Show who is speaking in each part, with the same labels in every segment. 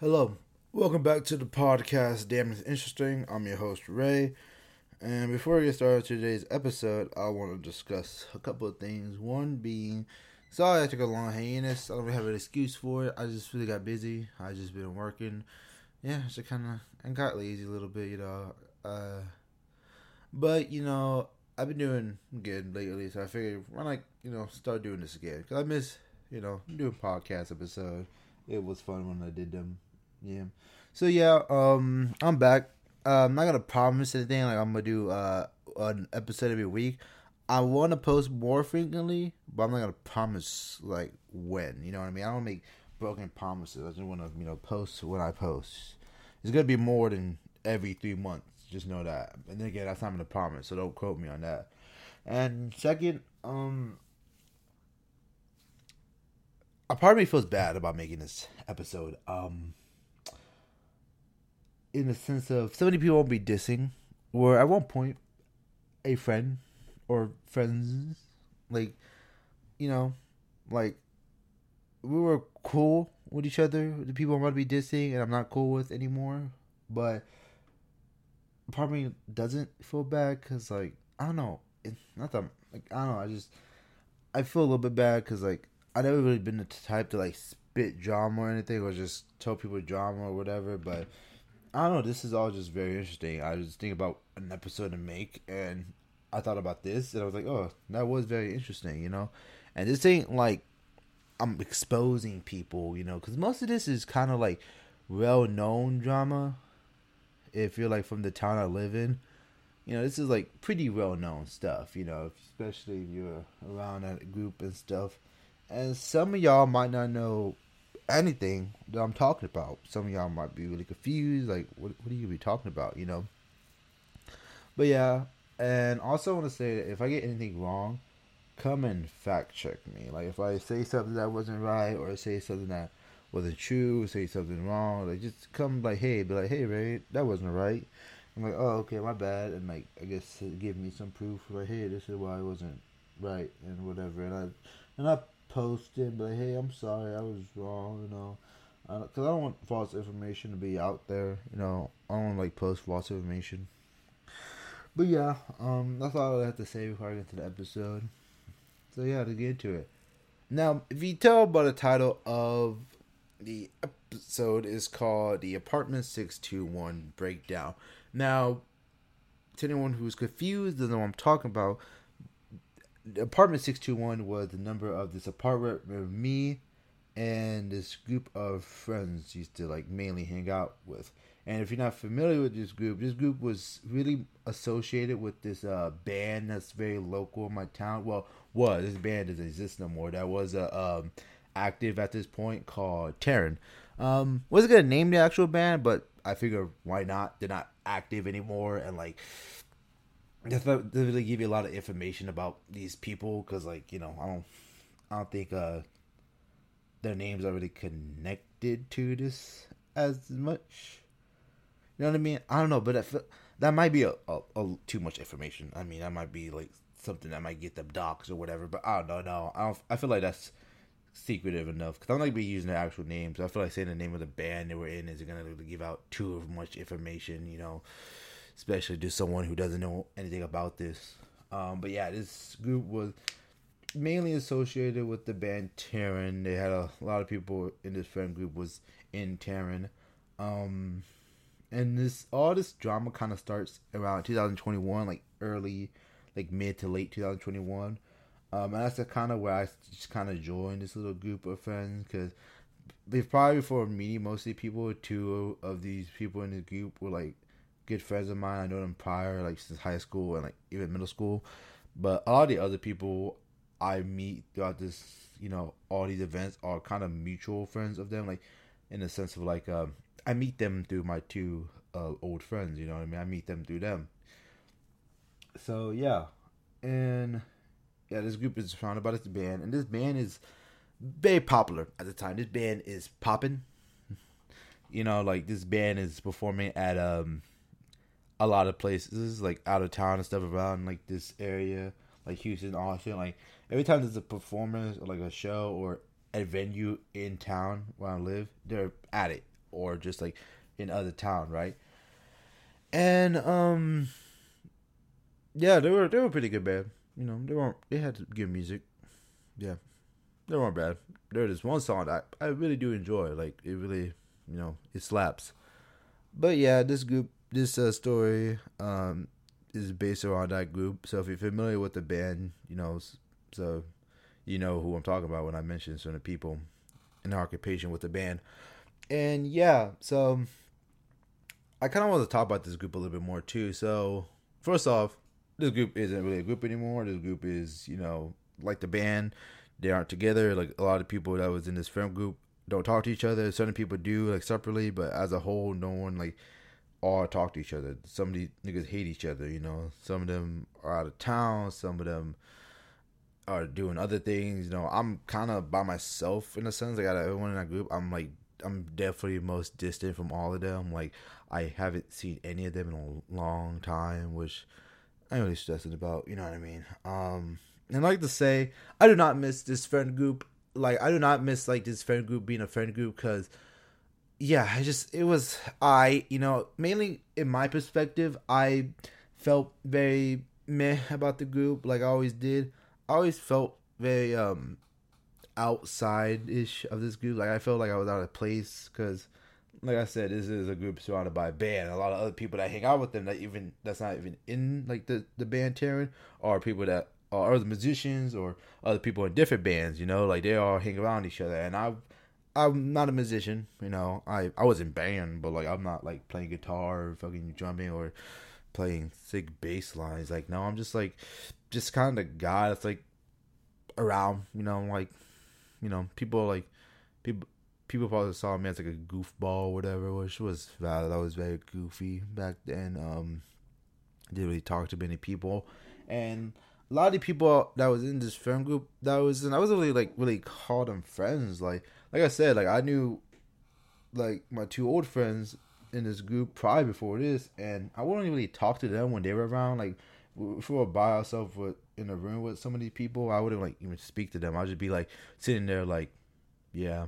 Speaker 1: Hello, welcome back to the podcast. Damn, it's interesting. I'm your host Ray, and before we get started today's episode, I want to discuss a couple of things. One being, sorry I took a long hiatus. I don't really have an excuse for it. I just really got busy. I just been working. Yeah, just kind of and got lazy a little bit, you know. Uh, but you know, I've been doing good lately, so I figured why not, you know, start doing this again because I miss, you know, doing podcast episode. It was fun when I did them yeah. So yeah, um, I'm back. Uh, I'm not gonna promise anything. Like I'm gonna do uh an episode every week. I want to post more frequently, but I'm not gonna promise like when. You know what I mean? I don't make broken promises. I just want to you know post when I post. It's gonna be more than every three months. Just know that. And then again, that's not gonna promise, so don't quote me on that. And second, um, I me feels bad about making this episode. Um in the sense of so many people won't be dissing, where at one point, a friend or friends, like, you know, like, we were cool with each other. The people I'm about to be dissing and I'm not cool with anymore. But part me doesn't feel bad because, like, I don't know. It's not that, like, I don't know. I just, I feel a little bit bad because, like, I never really been the type to, like, spit drama or anything or just tell people drama or whatever. But, I don't know. This is all just very interesting. I was thinking about an episode to make, and I thought about this, and I was like, oh, that was very interesting, you know. And this ain't like I'm exposing people, you know, because most of this is kind of like well-known drama. If you're like from the town I live in, you know, this is like pretty well-known stuff, you know, especially if you're around that group and stuff. And some of y'all might not know anything that I'm talking about. Some of y'all might be really confused, like, what, what are you be talking about, you know? But yeah, and also want to say that if I get anything wrong, come and fact check me. Like, if I say something that wasn't right, or say something that wasn't true, say something wrong, like, just come, like, hey, be like, hey, Ray, that wasn't right. I'm like, oh, okay, my bad, and like, I guess give me some proof, like, hey, this is why I wasn't right, and whatever, and I, and I post it, but hey, I'm sorry, I was wrong, you know, because I don't want false information to be out there, you know. I don't want to like post false information. But yeah, um, that's all I have to say before I get to the episode. So yeah, to get into it. Now, if you tell by the title of the episode is called the Apartment Six Two One Breakdown. Now, to anyone who's confused, doesn't know what I'm talking about apartment 621 was the number of this apartment where me and this group of friends used to like mainly hang out with. And if you're not familiar with this group, this group was really associated with this uh, band that's very local in my town. Well, was this band doesn't exist no more. That was uh, um, active at this point called Terran. Um, wasn't gonna name the actual band, but I figure why not? They're not active anymore, and like they really give you a lot of information about these people because, like, you know, I don't, I don't think uh, their names are really connected to this as much. You know what I mean? I don't know, but feel, that might be a, a, a, too much information. I mean, that might be like something that might get them docs or whatever. But I don't know. No, I don't. I feel like that's secretive enough because I'm not gonna be using their actual names. I feel like saying the name of the band they were in is gonna give out too much information. You know especially to someone who doesn't know anything about this. Um, but yeah, this group was mainly associated with the band Terran. They had a, a lot of people in this friend group was in Terran. Um, and this all this drama kind of starts around 2021, like early, like mid to late 2021. Um, and that's kind of where I just kind of joined this little group of friends because probably before meeting mostly people, two of these people in the group were like good friends of mine. I know them prior, like since high school and like even middle school. But a lot of the other people I meet throughout this, you know, all these events are kind of mutual friends of them, like in the sense of like um, I meet them through my two uh, old friends. You know what I mean? I meet them through them. So yeah, and yeah, this group is surrounded by this band, and this band is very popular at the time. This band is popping. You know, like this band is performing at um a lot of places, like out of town and stuff around like this area, like Houston, Austin. Like every time there's a performance or like a show or a venue in town where I live, they're at it or just like in other town, right? And um, yeah, they were they were pretty good band. You know, they weren't they had good music. Yeah, they weren't bad. There is one song I, I really do enjoy. Like it really, you know, it slaps. But yeah, this group, this uh, story, um, is based around that group. So if you're familiar with the band, you know, so you know who I'm talking about when I mention certain people in the occupation with the band. And yeah, so I kind of want to talk about this group a little bit more too. So first off, this group isn't really a group anymore. This group is, you know, like the band. They aren't together. Like a lot of people that was in this film group don't talk to each other. Certain people do like separately, but as a whole, no one like all talk to each other. Some of these niggas hate each other. You know, some of them are out of town. Some of them are doing other things. You know, I'm kind of by myself in a sense. I got everyone in that group. I'm like, I'm definitely most distant from all of them. Like, I haven't seen any of them in a long time, which I'm really stressing about. You know what I mean? Um, and like to say, I do not miss this friend group. Like, I do not miss like this friend group being a friend group because, yeah, I just it was I. You know, mainly in my perspective, I felt very meh about the group, like I always did. I always felt very um outside ish of this group. Like I felt like I was out of place because, like I said, this is a group surrounded by a band. A lot of other people that hang out with them that even that's not even in like the the band Terran are people that are other musicians or other people in different bands. You know, like they all hang around each other. And I, I'm not a musician. You know, I I was in band, but like I'm not like playing guitar or fucking drumming or playing sick bass lines. Like no, I'm just like just kind of guy that's like around, you know, like you know, people like people people probably saw me as like a goofball or whatever, which was valid. I was very goofy back then. Um didn't really talk to many people. And a lot of people that was in this friend group that was and I wasn't really like really call them friends. Like like I said, like I knew like my two old friends in this group probably before this and I wouldn't really talk to them when they were around. Like if we were by ourselves with in a room with some of these people, I wouldn't like even speak to them. I'd just be like sitting there, like, yeah,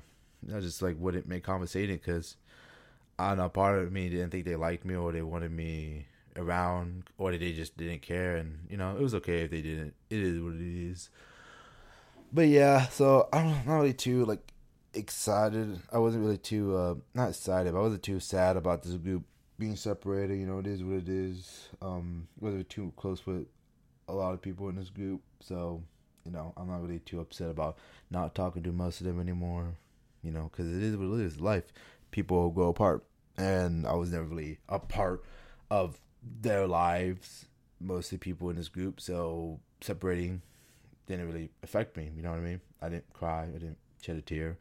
Speaker 1: I just like wouldn't make conversation because I know. Part of me didn't think they liked me or they wanted me around or they just didn't care, and you know it was okay if they didn't. It is what it is. But yeah, so I'm not really too like excited. I wasn't really too uh not excited. But I wasn't too sad about this group being separated. You know, it is what it is. Um, wasn't too close with a lot of people in this group, so you know, I'm not really too upset about not talking to most of them anymore. You know, because it is what it is. Life, people go apart, and I was never really a part of their lives. Mostly people in this group, so separating didn't really affect me. You know what I mean? I didn't cry. I didn't shed a tear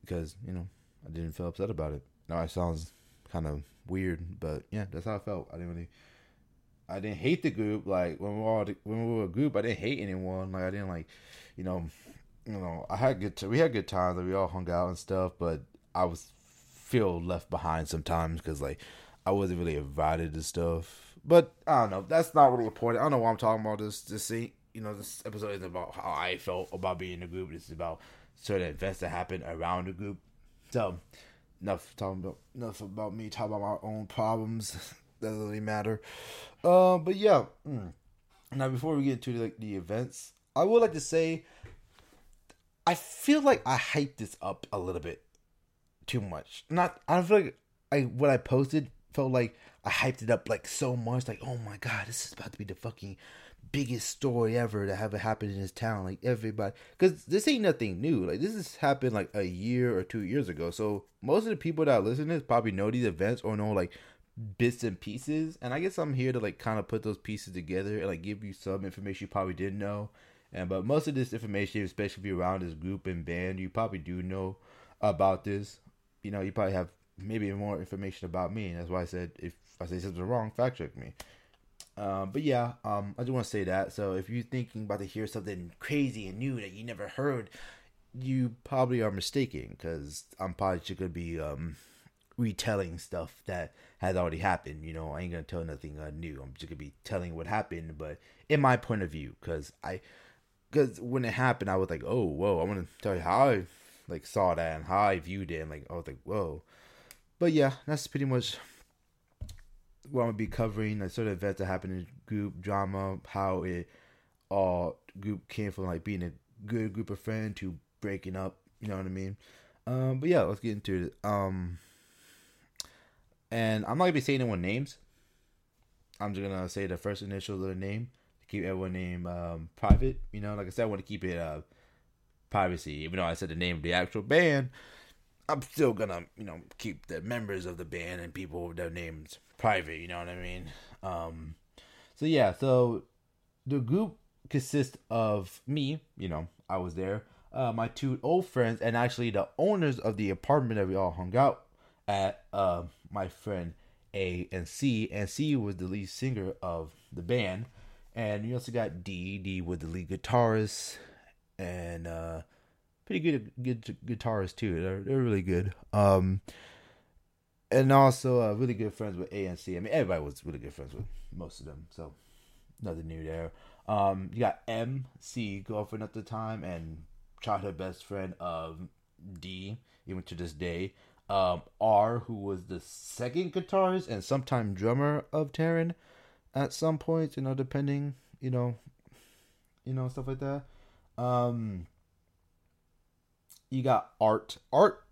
Speaker 1: because you know I didn't feel upset about it. Now it sounds kind of weird, but yeah, that's how I felt. I didn't really I didn't hate the group. Like when we were all when we were a group, I didn't hate anyone. Like I didn't like, you know, you know, I had good. T- we had good times. Like we all hung out and stuff. But I was feel left behind sometimes because like I wasn't really invited to stuff. But I don't know. That's not really important. I don't know why I'm talking about this. This see, you know, this episode is about how I felt about being in the group. This is about certain events that happened around the group. So enough talking about enough about me talking about my own problems. Doesn't really matter. Uh, but yeah. Mm. Now before we get into like the events, I would like to say I feel like I hyped this up a little bit too much. Not I don't feel like I what I posted felt like I hyped it up like so much. Like oh my god, this is about to be the fucking biggest story ever that ever happened in this town. Like everybody, because this ain't nothing new. Like this has happened like a year or two years ago. So most of the people that listen to this probably know these events or know like bits and pieces. And I guess I'm here to like kind of put those pieces together and like give you some information you probably didn't know. And but most of this information, especially if you're around this group and band, you probably do know about this. You know, you probably have maybe more information about me. And that's why I said if I say something wrong, fact check me. Um, but yeah, um, I just want to say that. So if you're thinking about to hear something crazy and new that you never heard, you probably are mistaken because I'm probably just gonna be um, retelling stuff that has already happened. You know, I ain't gonna tell nothing uh, new. I'm just gonna be telling what happened, but in my point of view, because I, because when it happened, I was like, oh, whoa, I want to tell you how I like saw that and how I viewed it, and like I was like, whoa. But yeah, that's pretty much what I'm gonna be covering. Like sort of events that happened in group drama, how it all group came from like being a good group of friends to breaking up. You know what I mean? Um, but yeah, let's get into it. Um, and I'm not gonna be saying anyone names. I'm just gonna say the first initial of the name to keep everyone name um, private. You know, like I said, I want to keep it uh, privacy. Even though I said the name of the actual band, I'm still gonna you know keep the members of the band and people with their names private. You know what I mean? Um, so yeah, so the group consists of me. You know, I was there. Uh, my two old friends and actually the owners of the apartment that we all hung out at. Uh, my friend A and C, and C was the lead singer of the band. And you also got D. D was the lead guitarist, and uh, pretty good good guitarist too. They're they're really good. Um, and also uh, really good friends with A and C. I mean, everybody was really good friends with most of them, so nothing new there. Um, you got M, C, girlfriend at the time, and childhood best friend of D, even to this day um, R, who was the second guitarist and sometime drummer of Terran at some point, you know, depending, you know, you know, stuff like that. Um, you got Art. Art,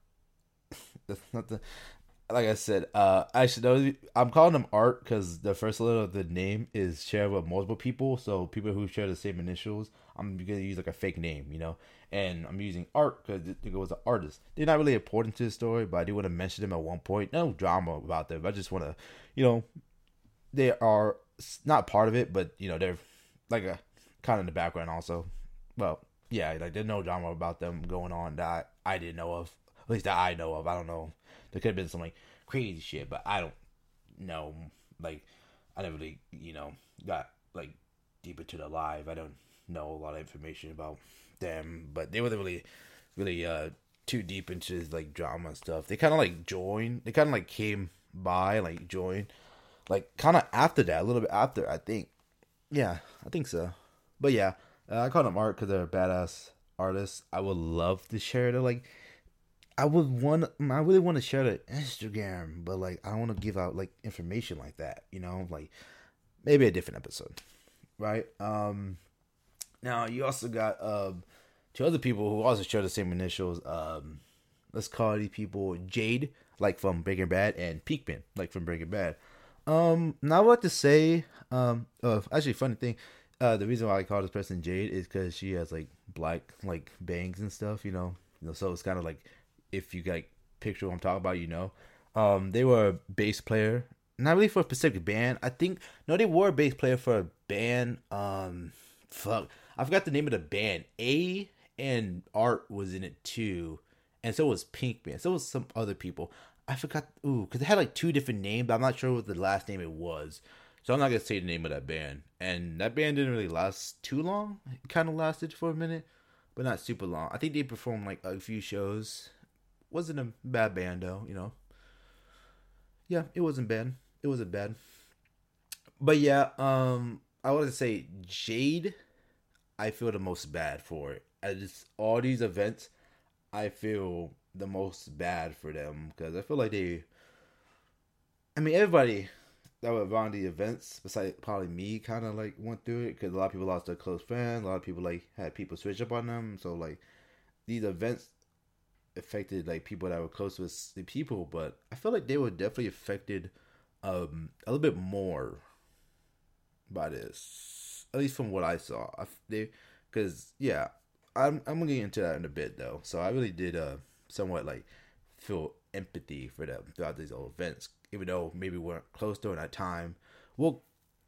Speaker 1: that's not the, like I said, uh, actually, I'm calling them Art because the first letter of the name is shared with multiple people. So people who share the same initials, I'm gonna use like a fake name, you know and I'm using art because it was an artist. They're not really important to the story, but I do want to mention them at one point. No drama about them. I just want to, you know, they are not part of it, but you know they're like a kind of in the background also. Well, yeah, like there's no drama about them going on that I didn't know of. At least that I know of. I don't know. There could have been some like crazy shit, but I don't know. Like I never really, you know, got like deep into the live. I don't know a lot of information about them, but they were really, really uh too deep into like drama stuff. They kind of like joined. They kind of like came by, like joined, like kind of after that, a little bit after. I think, yeah, I think so. But yeah, uh, I call them art because they're badass artists. I would love to share it. like. I would want. I really want to share the Instagram, but like I want to give out like information like that. You know, like maybe a different episode, right? Um, now you also got um, two other people who also share the same initials. Um, let's call these people Jade, like from Breaking Bad, and Pinkman, like from Breaking Bad. Um, now what to say? Um, uh, actually, funny thing. Uh, the reason why I call this person Jade is because she has like black like bangs and stuff. You know, you know, so it's kind of like if you like picture what I'm talking about, you know. Um, they were a bass player, not really for a specific band. I think no, they were a bass player for a band. Um, fuck, I forgot the name of the band. A and Art was in it too, and so was Pinkman. So was some other people. I forgot. Ooh, because they had like two different names. But I'm not sure what the last name it was. So I'm not gonna say the name of that band. And that band didn't really last too long. It kind of lasted for a minute, but not super long. I think they performed like a few shows. Wasn't a bad band though, you know. Yeah, it wasn't bad. It wasn't bad. But yeah, um, I want to say Jade I feel the most bad for it. Just all these events, I feel the most bad for them because I feel like they. I mean, everybody that were around the events, besides probably me, kind of like went through it because a lot of people lost their close friends. A lot of people like had people switch up on them. So like these events affected like people that were close with the people, but I feel like they were definitely affected um a little bit more by this at least from what I saw. I, they, because yeah, I'm I'm gonna get into that in a bit though. So I really did uh somewhat like feel empathy for them throughout these old events, even though maybe we weren't close during that time. Well,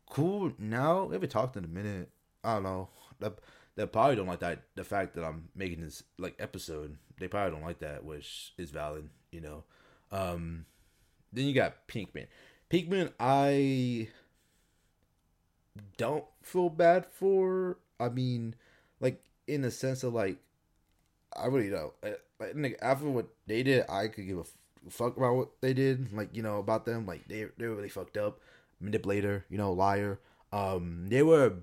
Speaker 1: cool. Now we haven't talked in a minute. I don't know. That they probably don't like that. The fact that I'm making this like episode, they probably don't like that, which is valid. You know. Um, then you got Pinkman. Pinkman, I don't feel bad for. I mean, like in the sense of like, I really don't. Like, after what they did, I could give a fuck about what they did. Like you know about them. Like they they were really fucked up, manipulator. You know, liar. Um, they were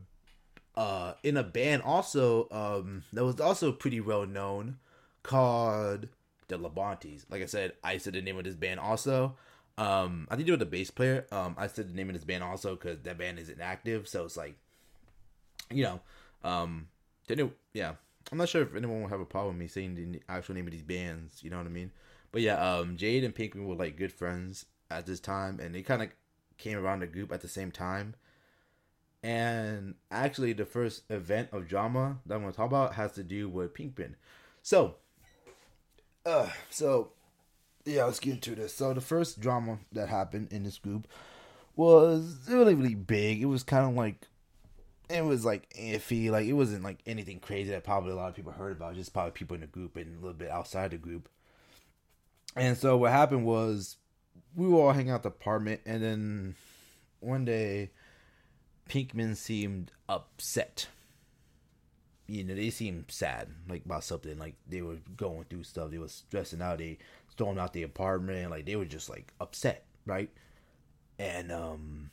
Speaker 1: uh in a band also um that was also pretty well known called the Labontes. Like I said, I said the name of this band also. Um, I think they were the bass player. Um, I said the name of this band also because that band isn't active, so it's like, you know, um, they knew, yeah. I'm not sure if anyone will have a problem with me saying the actual name of these bands. You know what I mean? But yeah, um, Jade and Pinkman were like good friends at this time, and they kind of came around the group at the same time. And actually, the first event of drama that I'm going to talk about has to do with Pinkman. So, uh, so yeah, let's get into this. So the first drama that happened in this group was really really big. It was kind of like it was like iffy. Like it wasn't like anything crazy that probably a lot of people heard about. Just probably people in the group and a little bit outside the group. And so what happened was we were all hanging out the apartment, and then one day Pinkman seemed upset. You know, they seemed sad, like about something. Like they were going through stuff. They were stressing out. They stormed out the apartment. Like they were just like upset, right? And um,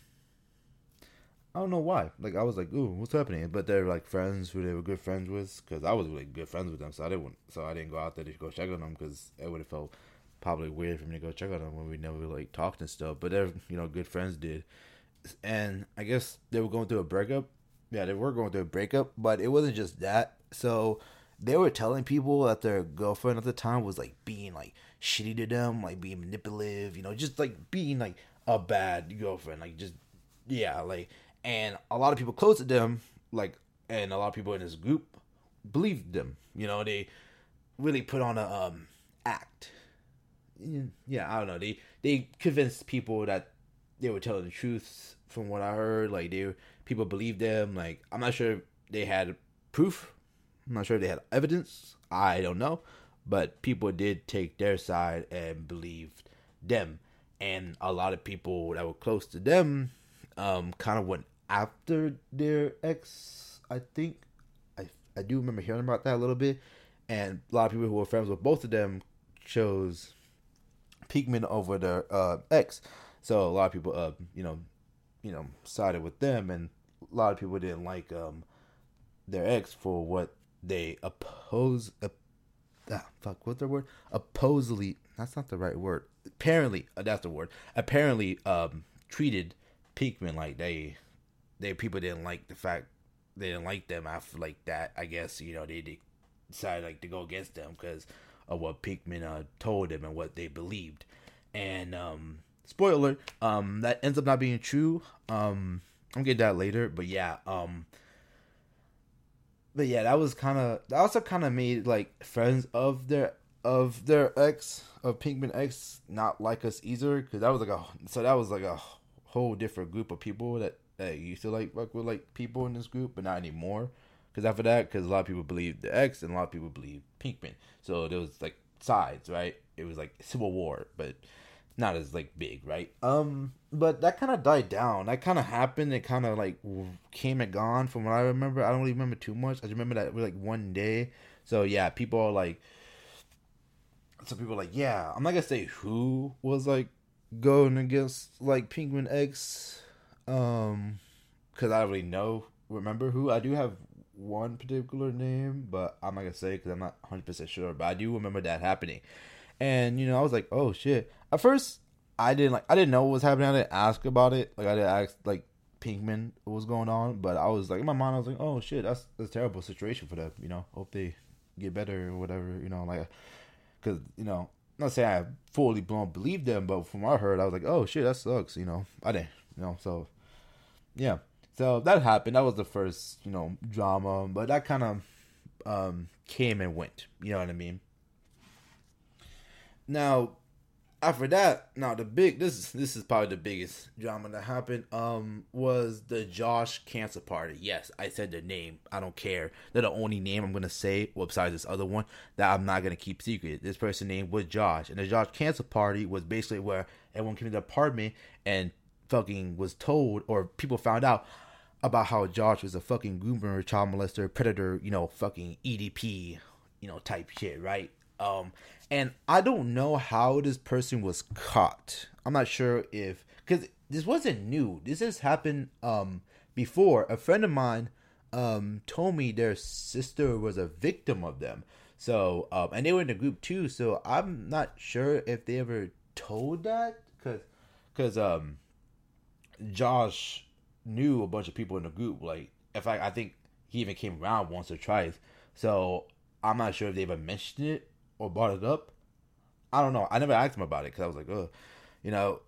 Speaker 1: I don't know why. Like I was like, "Ooh, what's happening?" But they're like friends who they were good friends with, because I was really good friends with them. So I didn't. So I didn't go out there to go check on them because it would have felt probably weird for me to go check on them when we never like talked and stuff. But they're you know good friends did and I guess they were going through a breakup. Yeah, they were going through a breakup, but it wasn't just that. So they were telling people that their girlfriend at the time was like being like shitty to them, like being manipulative, you know, just like being like a bad girlfriend, like just yeah, like and a lot of people close to them, like and a lot of people in this group believed them. You know, they really put on a um act. Yeah, I don't know. They they convinced people that they were telling the truth from what I heard. Like they people believed them. Like I'm not sure they had proof. I'm not sure they had evidence. I don't know, but people did take their side and believed them. And a lot of people that were close to them, um, kind of went after their ex. I think I I do remember hearing about that a little bit. And a lot of people who were friends with both of them chose Pinkman over their uh, ex. So a lot of people, uh, you know, you know, sided with them, and a lot of people didn't like um their ex for what they oppose. Uh, ah, fuck, what's the word? Opposely, that's not the right word. Apparently, uh, that's the word. Apparently, um, treated Pinkman like they, they people didn't like the fact they didn't like them after like that. I guess you know they, they decided like to go against them because of what Pinkman uh, told them and what they believed, and um spoiler um that ends up not being true. Um i'll get that later but yeah um but yeah that was kind of that also kind of made like friends of their of their ex of pinkman x not like us either. Because that was like a so that was like a whole different group of people that that used to like work with like people in this group but not anymore because after that because a lot of people believe the X and a lot of people believe pinkman so there was like sides right it was like civil war but not as like big, right? Um, but that kind of died down. That kind of happened. It kind of like came and gone from what I remember. I don't really remember too much. I just remember that it was like one day. So yeah, people are like, some people are like, yeah. I'm not gonna say who was like going against like Pinkman X, um, because I don't really know. Remember who? I do have one particular name, but I'm not gonna say because I'm not 100 percent sure. But I do remember that happening. And you know, I was like, oh shit. At first, I didn't like, I didn't know what was happening. I didn't ask about it. Like I didn't ask like Pinkman what was going on. But I was like, in my mind, I was like, oh shit, that's, that's a terrible situation for them. You know, hope they get better or whatever. You know, like, cause you know, not saying I fully blown believe them, but from what I heard, I was like, oh shit, that sucks. You know, I didn't. You know, so yeah. So that happened. That was the first, you know, drama, but that kind of um, came and went. You know what I mean? Now, after that, now the big this is this is probably the biggest drama that happened. Um, was the Josh cancer party. Yes, I said the name. I don't care. They're the only name I'm gonna say. Well, besides this other one that I'm not gonna keep secret. This person name was Josh, and the Josh cancer party was basically where everyone came to the apartment and fucking was told or people found out about how Josh was a fucking groomer, child molester, predator, you know, fucking EDP, you know, type shit, right? Um, and I don't know how this person was caught. I'm not sure if because this wasn't new. This has happened um before. A friend of mine um told me their sister was a victim of them. So, um, and they were in the group too. So I'm not sure if they ever told that because, because um, Josh knew a bunch of people in the group. Like, in fact, I think he even came around once or twice. So I'm not sure if they ever mentioned it or brought it up. I don't know. I never asked him about it because I was like, oh, you know.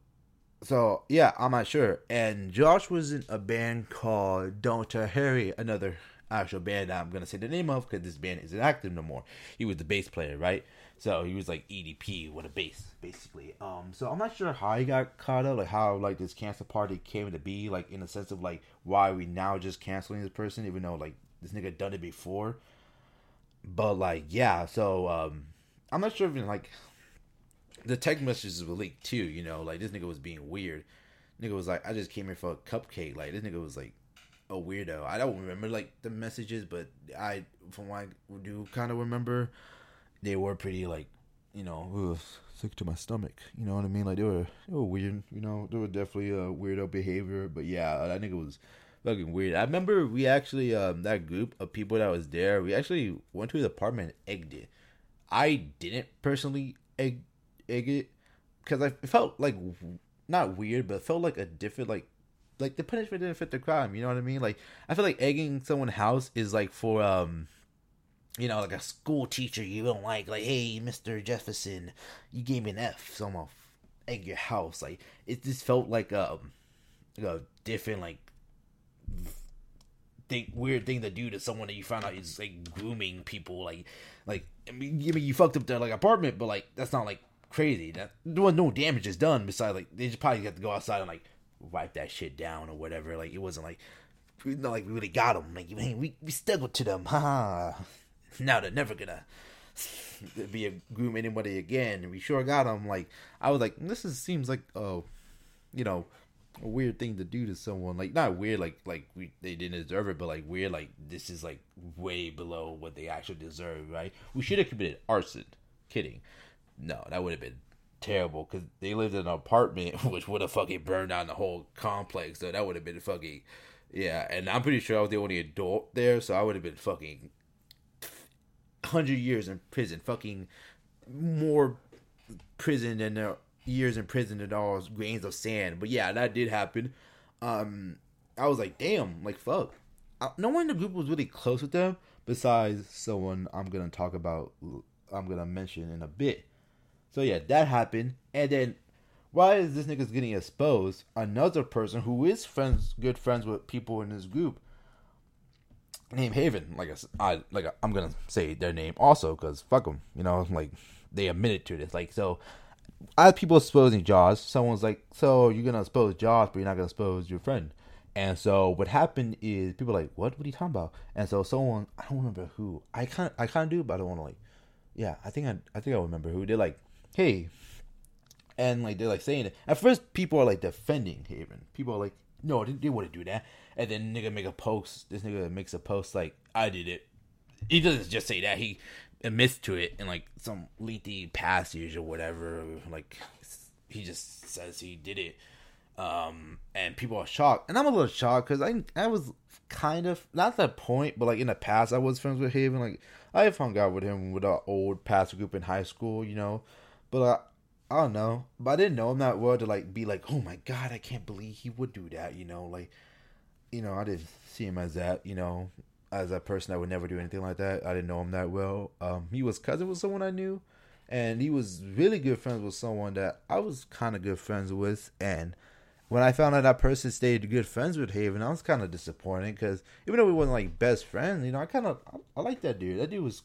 Speaker 1: So yeah, I'm not sure. And Josh was in a band called Don't Harry, another actual band I'm gonna say the name of because this band isn't active no more. He was the bass player, right? So he was like EDP with a bass, basically. Um, so I'm not sure how he got caught up, like how like this cancel party came to be, like in the sense of like why we now just canceling this person, even though like this nigga done it before. But like yeah, so um, I'm not sure if like the text messages were leaked too. You know, like this nigga was being weird. Nigga was like, I just came here for a cupcake. Like this nigga was like a weirdo. I don't remember like the messages, but I from what I do kind of remember, they were pretty like, you know, sick to my stomach. You know what I mean? Like they were they were weird. You know, they were definitely a weirdo behavior. But yeah, that nigga was fucking weird. I remember we actually um that group of people that was there. We actually went to his apartment and egged it. I didn't personally egg egg it because I felt like not weird, but felt like a different like like the punishment didn't fit the crime. You know what I mean? Like I feel like egging someone's house is like for um you know, like a school teacher you don't like, like, hey, Mr. Jefferson, you gave me an F, so I'm gonna egg your house. Like, it just felt like um, like a different like thing, weird thing to do to someone that you found out is like grooming people. Like, like I mean, I mean, you fucked up their like apartment, but like that's not like crazy. That there was no damage is done. Besides, like they just probably got to go outside and like wipe that shit down or whatever. Like it wasn't like not like we really got them. Like we we stuck to them. Ha. now they're never gonna be a groom anybody again. We sure got them. Like I was like, this is seems like oh, you know, a weird thing to do to someone. Like not weird, like like we they didn't deserve it, but like weird, like this is like way below what they actually deserve. Right? We should have committed arson. Kidding. No, that would have been terrible because they lived in an apartment which would have fucking burned down the whole complex. So that would have been fucking yeah. And I'm pretty sure I was the only adult there, so I would have been fucking hundred years in prison. Fucking more prison than the years in prison than all grains of sand. But yeah, that did happen. Um, I was like, damn, like fuck. No one in the group was really close with them besides someone I'm gonna talk about. I'm gonna mention in a bit. So yeah, that happened, and then why is this nigga's getting exposed? Another person who is friends, good friends with people in this group, named Haven. Like I, I like I'm gonna say their name also because fuck them, you know, like they admitted to this. Like so, I have people exposing Josh. Someone's like, so you're gonna expose Josh, but you're not gonna expose your friend. And so what happened is people like, what? What are you talking about? And so someone, I don't remember who. I kind, I kind of do, but I don't want to like. Yeah, I think I, I think I remember who. They're like, hey, and like they're like saying it. At first, people are like defending Haven. People are like, no, they, they wouldn't do that. And then nigga make a post. This nigga makes a post like, I did it. He doesn't just say that. He admits to it in like some lengthy passage or whatever. Like he just says he did it. Um, and people are shocked, and I'm a little shocked because I I was kind of not that point, but like in the past I was friends with Haven. Like I hung out with him with our old pastor group in high school, you know. But uh, I don't know. But I didn't know him that well to like be like, oh my god, I can't believe he would do that. You know, like, you know, I didn't see him as that. You know, as a person that would never do anything like that. I didn't know him that well. Um, he was cousin with someone I knew, and he was really good friends with someone that I was kind of good friends with. And when I found out that person stayed good friends with Haven, I was kind of disappointed because even though we wasn't like best friends, you know, I kind of I, I like that dude. That dude was,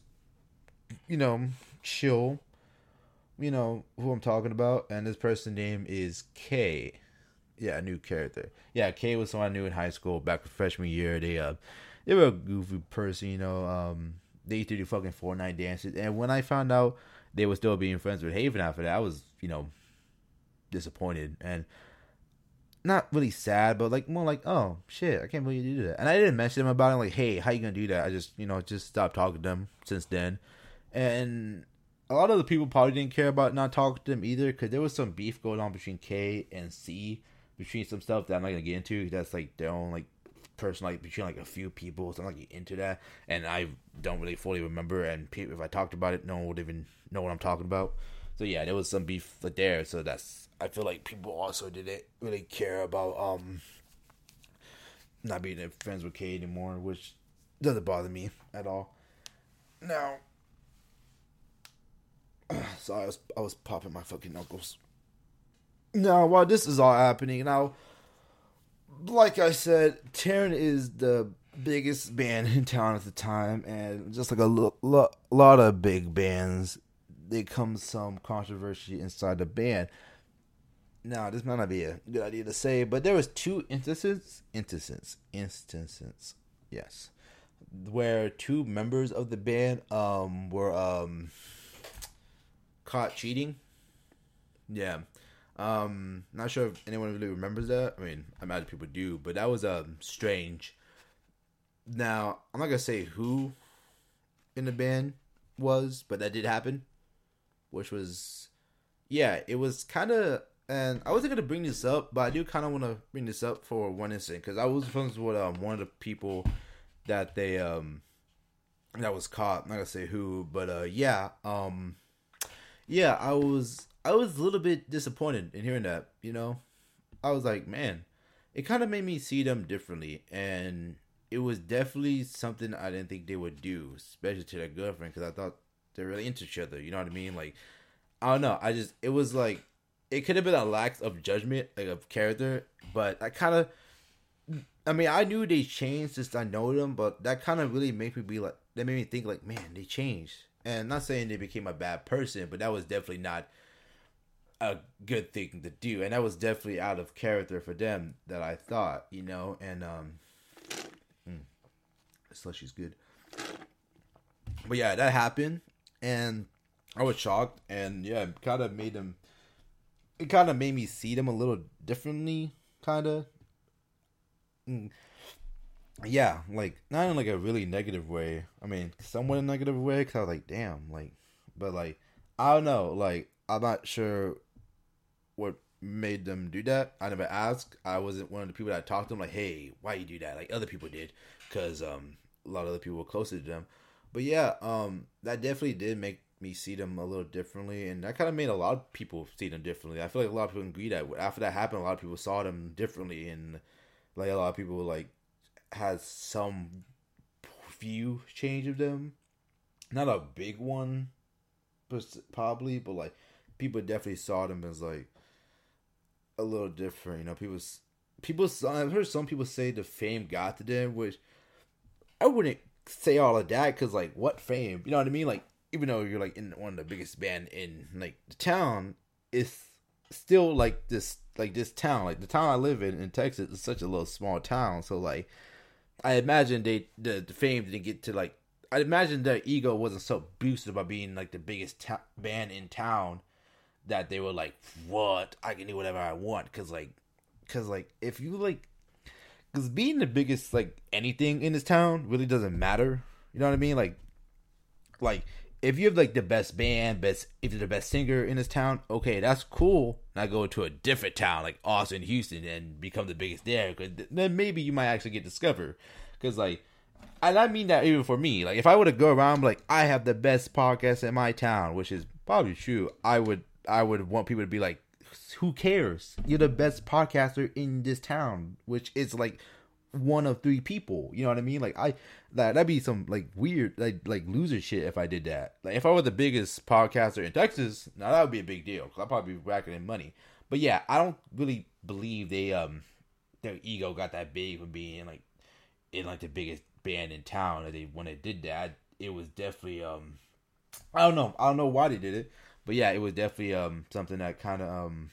Speaker 1: you know, chill you know who I'm talking about, and this person name is K. Yeah, a new character. Yeah, K was someone I knew in high school back freshman year. They uh, they were a goofy person, you know. Um, they used to do fucking Fortnite dances, and when I found out they were still being friends with Haven after that, I was, you know, disappointed and not really sad, but like more like, oh shit, I can't believe you do that. And I didn't mention them about it, like, hey, how you gonna do that? I just, you know, just stopped talking to them since then. And a lot of the people probably didn't care about not talking to them either because there was some beef going on between K and C between some stuff that I'm not gonna get into. That's like their own like person like between like a few people, so I'm not like into that, and I don't really fully remember. And people, if I talked about it, no one would even know what I'm talking about. So yeah, there was some beef there. So that's I feel like people also didn't really care about um not being friends with K anymore, which doesn't bother me at all. Now, sorry, I was I was popping my fucking knuckles. Now, while this is all happening, now, like I said, Terran is the biggest band in town at the time, and just like a lo- lo- lot of big bands, there comes some controversy inside the band. Now, this might not be a good idea to say, but there was two instances, instances, instances, yes, where two members of the band um were um caught cheating. Yeah. Um not sure if anyone really remembers that. I mean, I imagine people do, but that was um strange. Now, I'm not to say who in the band was, but that did happen, which was yeah, it was kind of and I wasn't gonna bring this up, but I do kind of want to bring this up for one instant because I was friends with um, one of the people that they um that was caught. I'm not gonna say who, but uh yeah, um yeah, I was I was a little bit disappointed in hearing that. You know, I was like, man, it kind of made me see them differently, and it was definitely something I didn't think they would do, especially to their girlfriend, because I thought they're really into each other. You know what I mean? Like, I don't know. I just it was like it could have been a lack of judgment, like of character, but I kind of. I mean, I knew they changed since I know them, but that kind of really made me be like, that made me think like, man, they changed. And not saying they became a bad person, but that was definitely not a good thing to do, and that was definitely out of character for them. That I thought, you know, and um, mm, slushy's good. But yeah, that happened, and I was shocked, and yeah, it kind of made them. It kind of made me see them a little differently, kind of. Mm. Yeah, like not in like a really negative way. I mean, somewhat a negative way, cause I was like, damn, like, but like, I don't know, like, I'm not sure what made them do that. I never asked. I wasn't one of the people that talked to them like, "Hey, why you do that?" Like other people did, because um, a lot of other people were closer to them. But yeah, um, that definitely did make me see them a little differently, and that kind of made a lot of people see them differently. I feel like a lot of people agree that after that happened, a lot of people saw them differently, and like a lot of people were like had some few change of them. Not a big one, probably, but like people definitely saw them as like a little different. You know, people people I've heard some people say the fame got to them, which I wouldn't say all of that because like what fame? You know what I mean? Like even though you're like in one of the biggest band in like the town, it's still like this like this town like the town I live in in Texas is such a little small town. So like I imagine they the, the fame didn't get to like I imagine their ego wasn't so boosted by being like the biggest band in town that they were like, "What? I can do whatever I want." Because like, because like, if you like, because being the biggest like anything in this town really doesn't matter. You know what I mean? Like, like if you have like the best band, best if you're the best singer in this town, okay, that's cool. Now go to a different town like Austin, Houston, and become the biggest there. Because then maybe you might actually get discovered. Because like, and I mean that even for me. Like, if I were to go around like I have the best podcast in my town, which is probably true, I would I would want people to be like, who cares? You're the best podcaster in this town, which is like one of three people. You know what I mean? Like I that that'd be some like weird like like loser shit if I did that. Like if I were the biggest podcaster in Texas, now that would be a big deal because I'd probably be racking in money. But yeah, I don't really believe they um their ego got that big from being like in like the biggest band in town. That they when they did that, it was definitely um I don't know I don't know why they did it but yeah, it was definitely um something that kind of um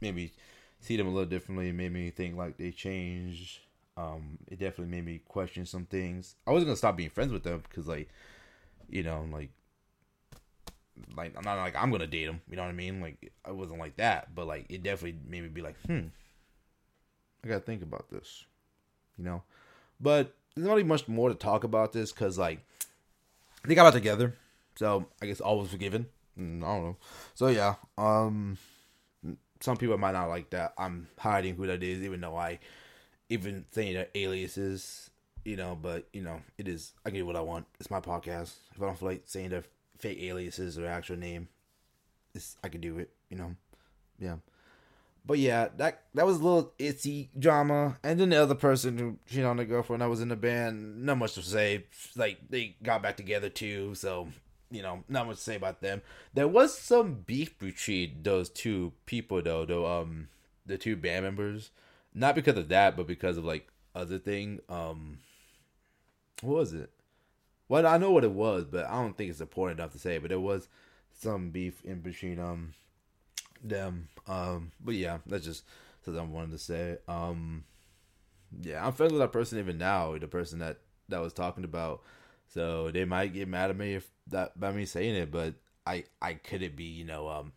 Speaker 1: made me see them a little differently. Made me think like they changed. Um, it definitely made me question some things. I wasn't gonna stop being friends with them because like, you know, like, like I'm not like I'm gonna date them. You know what I mean? Like I wasn't like that, but like it definitely made me be like, hmm, I gotta think about this. You know, but there's not really much more to talk about this because like they got out together, so I guess all was forgiven. Mm, I don't know. So yeah, um, some people might not like that. I'm hiding who that is, even though I even saying their aliases, you know. But you know, it is I can do what I want. It's my podcast. If I don't feel like saying their fake aliases or actual name, it's I can do it. You know, yeah. But yeah, that that was a little itsy drama. And then the other person who cheated on the girlfriend that was in the band, not much to say. Like they got back together too, so you know, not much to say about them. There was some beef between those two people though, though um the two band members. Not because of that, but because of like other thing. Um what was it? Well, I know what it was, but I don't think it's important enough to say. But there was some beef in between um them. Um, but yeah, that's just something I wanted to say. Um, yeah, I'm friends with that person even now. The person that that was talking about. So they might get mad at me if that by me saying it, but I I couldn't be you know um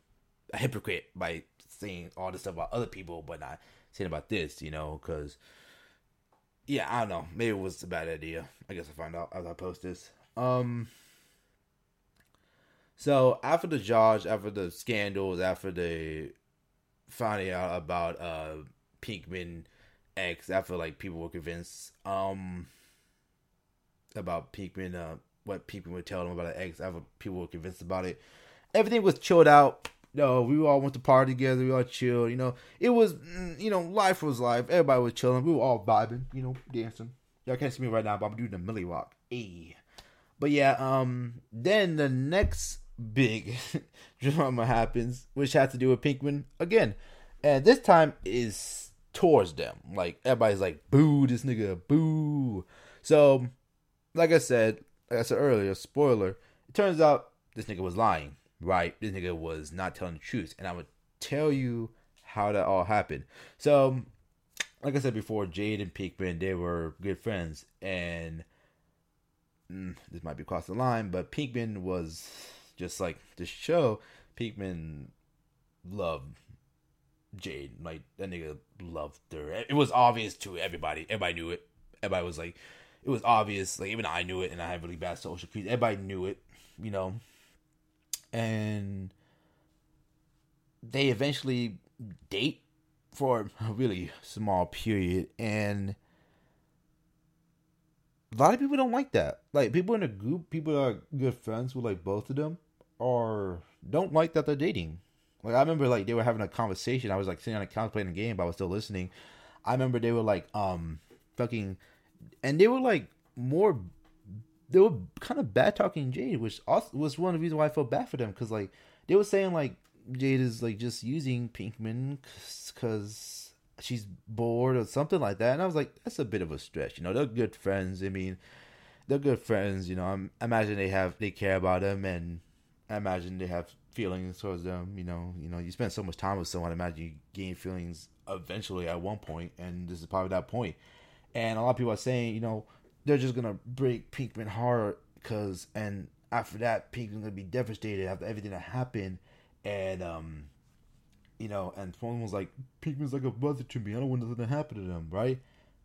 Speaker 1: a hypocrite by saying all this stuff about other people, but not saying about this, you know, because yeah, I don't know. Maybe it was a bad idea. I guess I'll find out as I post this. Um. So after the judge, after the scandals, after the finding out about uh Pinkman X, after like people were convinced um about Pinkman, uh what Pinkman would tell them about the X, after people were convinced about it, everything was chilled out. No, we all went to party together. We all chilled. You know, it was, mm, you know, life was life. Everybody was chilling. We were all vibing. You know, dancing. Y'all can't see me right now, but I'm doing the Milly Rock. Hey. But yeah, um, then the next big drama happens, which had to do with Pinkman again, and this time is towards them. Like everybody's like, "Boo, this nigga, boo." So, like I said, like I said earlier, spoiler. It turns out this nigga was lying. Right, this nigga was not telling the truth, and I would tell you how that all happened. So, like I said before, Jade and Pinkman they were good friends, and mm, this might be across the line, but Pinkman was just like the show, Pinkman loved Jade. Like that nigga loved her. It was obvious to everybody. Everybody knew it. Everybody was like, it was obvious. Like even I knew it, and I have really bad social cues. Everybody knew it, you know. And they eventually date for a really small period, and a lot of people don't like that. Like people in a group, people that are good friends with like both of them are don't like that they're dating. Like I remember like they were having a conversation. I was like sitting on a couch playing a game, but I was still listening. I remember they were like um fucking and they were like more they were kind of bad talking Jade, which also was one of the reasons why I felt bad for them because like they were saying like Jade is like just using Pinkman because she's bored or something like that, and I was like that's a bit of a stretch. You know, they're good friends. I mean, they're good friends. You know, I'm, I imagine they have they care about him and I imagine they have feelings towards them. You know, you know, you spend so much time with someone. I imagine you gain feelings eventually at one point, and this is probably that point. And a lot of people are saying, you know, they're just gonna break Pinkman hard because, and after that, Pinkman's gonna be devastated after everything that happened, and um, you know, and someone was like, Pinkman's like a brother to me. I don't want nothing to happen to them, right?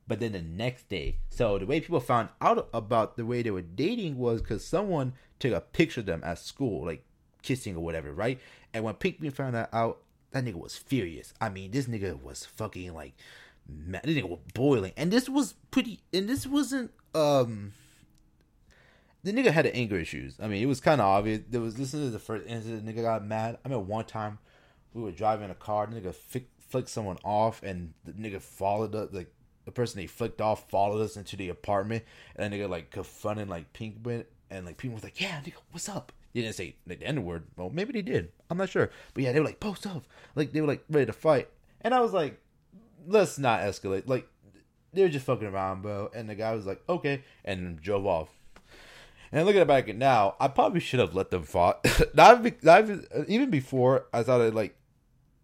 Speaker 1: But then the next day, so the way people found out about the way they were dating was because someone took a picture of them at school, like kissing or whatever, right? And when Pinkman found that out, that nigga was furious. I mean, this nigga was fucking like, mad. this nigga was boiling, and this was pretty, and this wasn't um. The nigga had anger issues. I mean, it was kind of obvious. There was this is the first incident. The nigga got mad. I mean, one time we were driving a car. The nigga flick, flicked someone off, and the nigga followed up like the person they flicked off followed us into the apartment, and then nigga like confronted like Pinkman, and like people was like, "Yeah, nigga, what's up?" They didn't say like, the N word. Well, maybe they did. I'm not sure, but yeah, they were like, "Post up," like they were like ready to fight, and I was like, "Let's not escalate." Like they were just fucking around, bro. And the guy was like, "Okay," and drove off. And looking back at now, I probably should have let them fight. not, not even before I thought I'd like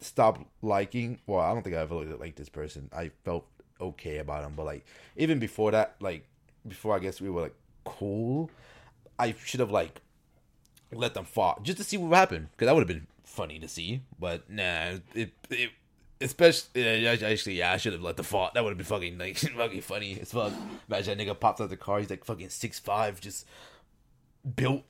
Speaker 1: stop liking. Well, I don't think I ever liked this person. I felt okay about him. But like even before that, like before I guess we were like cool, I should have like let them fought just to see what happened because that would have been funny to see. But nah, it it especially yeah, actually yeah I should have let the fought. That would have been fucking like fucking funny as fuck. Imagine that nigga pops out the car. He's like fucking six five, just built.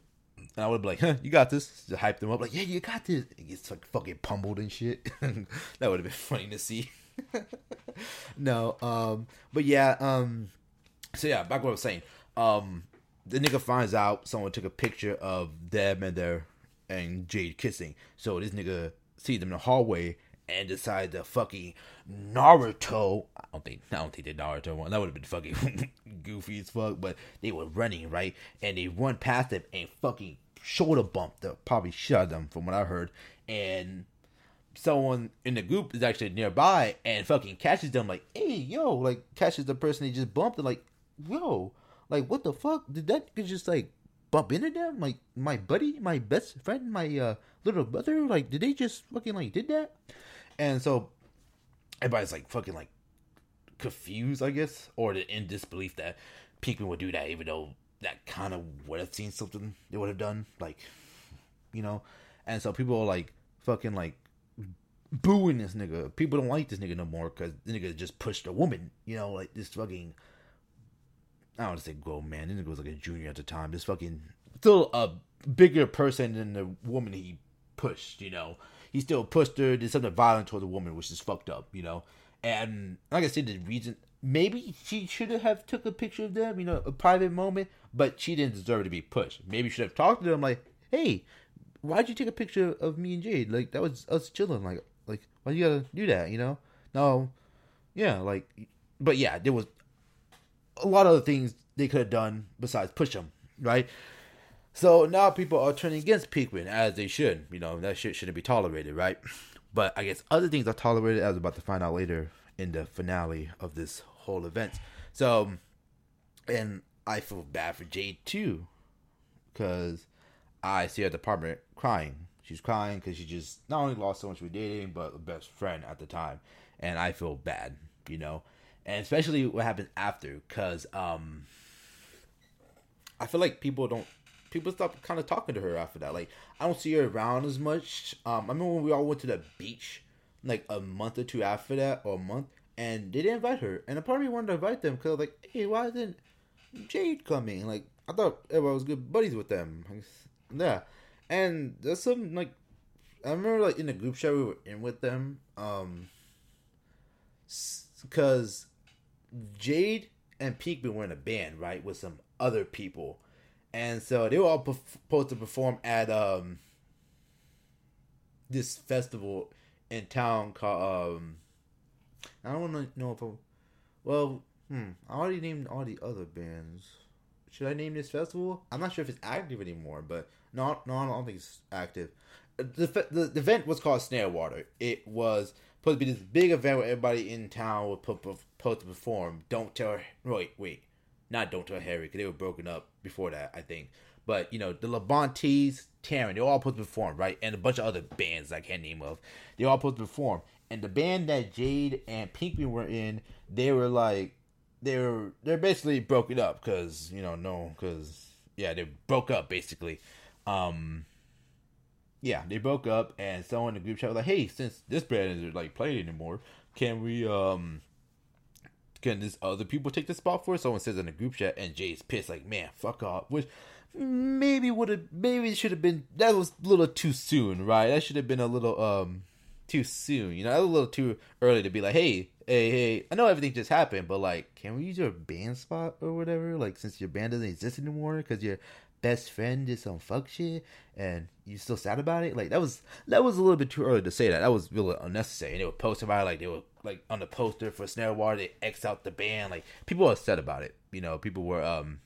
Speaker 1: And I would be like, huh, you got this. Just hype them up, like, yeah, you got this. He gets like fucking pummeled and shit. that would have been funny to see. no, um, but yeah, um, so yeah, back what I was saying. Um, the nigga finds out someone took a picture of them and their and Jade kissing. So this nigga sees them in the hallway and decides to fucking Naruto. I don't think I don't think they Naruto one. That would have been fucking goofy as fuck. But they were running right, and they run past them and fucking shoulder bump them. Probably shot them from what I heard. And someone in the group is actually nearby and fucking catches them like, hey yo, like catches the person they just bumped and like, yo, like what the fuck? Did that just like bump into them? Like my buddy, my best friend, my uh, little brother? Like did they just fucking like did that? And so everybody's like fucking like confused, I guess, or in disbelief that Pinkman would do that, even though that kind of would have seen something they would have done, like you know. And so people are like fucking like booing this nigga. People don't like this nigga no more because the nigga just pushed a woman. You know, like this fucking. I don't want to say grown man. This nigga was like a junior at the time. This fucking still a bigger person than the woman he pushed. You know, he still pushed her. Did something violent towards the woman, which is fucked up. You know, and like I said, the reason maybe she should have took a picture of them. You know, a private moment, but she didn't deserve to be pushed. Maybe should have talked to them like, hey. Why'd you take a picture of me and Jade? Like that was us chilling. Like like, why you gotta do that? You know? No, yeah, like, but yeah, there was a lot of other things they could have done besides push him, right? So now people are turning against Pinkman as they should. You know that shit shouldn't be tolerated, right? But I guess other things are tolerated, as I'm about to find out later in the finale of this whole event. So, and I feel bad for Jade too, because I see her at the apartment crying She's crying because she just not only lost someone she was dating, but a best friend at the time, and I feel bad, you know, and especially what happens after, because um, I feel like people don't people stop kind of talking to her after that. Like I don't see her around as much. Um, I remember when we all went to the beach, like a month or two after that, or a month, and they didn't invite her. And a part of me wanted to invite them because like, hey, why isn't Jade coming? Like I thought everybody was good buddies with them. Yeah, and there's some like I remember like in the group chat we were in with them, um, because Jade and Pinkman were in a band right with some other people, and so they were all supposed to perform at um this festival in town called um I don't know if I, well hmm I already named all the other bands. Should I name this festival? I'm not sure if it's active anymore, but no, no, I don't think it's active. The, the, the event was called Snare Water. It was supposed to be this big event where everybody in town was supposed to perform. Don't tell, her. wait, wait, not Don't Tell Harry because they were broken up before that, I think. But you know the Labontes, Taryn, they're all supposed to perform, right? And a bunch of other bands I can't name of. They're all supposed to perform. And the band that Jade and Pinkman were in, they were like, they're they're basically broken up because you know no because yeah they broke up basically um, yeah, they broke up, and someone in the group chat was like, "Hey, since this band isn't like playing anymore, can we um, can this other people take the spot for?" Someone says in a group chat, and Jay's pissed, like, "Man, fuck off." Which maybe would have, maybe it should have been. That was a little too soon, right? That should have been a little um too soon. You know, a little too early to be like, "Hey, hey, hey." I know everything just happened, but like, can we use your band spot or whatever? Like, since your band doesn't exist anymore because you're best friend did some fuck shit and you still sad about it like that was that was a little bit too early to say that that was really unnecessary and they were posting about it like they were like on the poster for snare water they x out the band. Like people were upset about it you know. People were um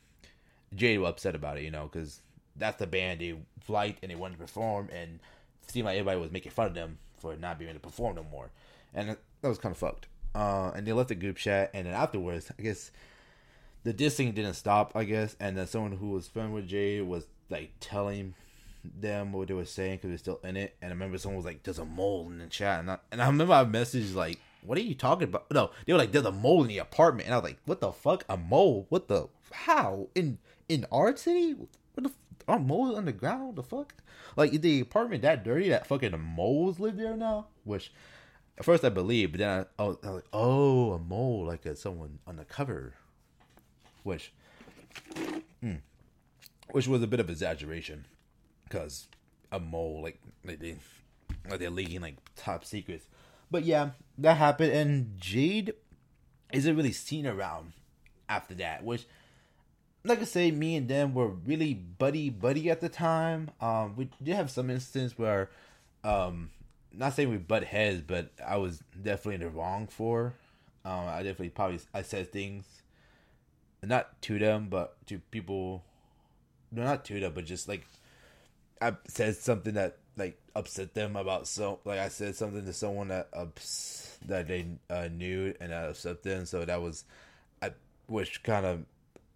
Speaker 1: jade were upset about it you know because that's the band they liked and they wanted to perform and seemed like everybody was making fun of them for not being able to perform no more. And that was kind of fucked. Uh and they left the group chat and then afterwards i guess the dissing didn't stop, I guess, and then someone who was friend with Jay was like telling them what they were saying because they're still in it. And I remember someone was like, "There's a mole in the chat," and I, and I remember I messaged like, "What are you talking about?" No, they were like, "There's a mole in the apartment," and I was like, "What the fuck? A mole? What the? How in in our city? What the? Are moles underground? The fuck? Like is the apartment that dirty that fucking moles live there now? Which at first I believed, but then I, I, was, I was like, oh, a mole, like a, someone undercover which, mm, which was a bit of exaggeration, because a mole like, like they like they're leaking like top secrets. But yeah, that happened, and Jade isn't really seen around after that. Which, like I say, me and them were really buddy buddy at the time. Um, we did have some instance where, um, not saying we butt heads, but I was definitely in the wrong for. Um, I definitely probably I said things, not to them, but to people. No, not to them, but just like I said something that upset them about so like I said something to someone that ups, that they uh, knew and that upset them. So that was, I which kind of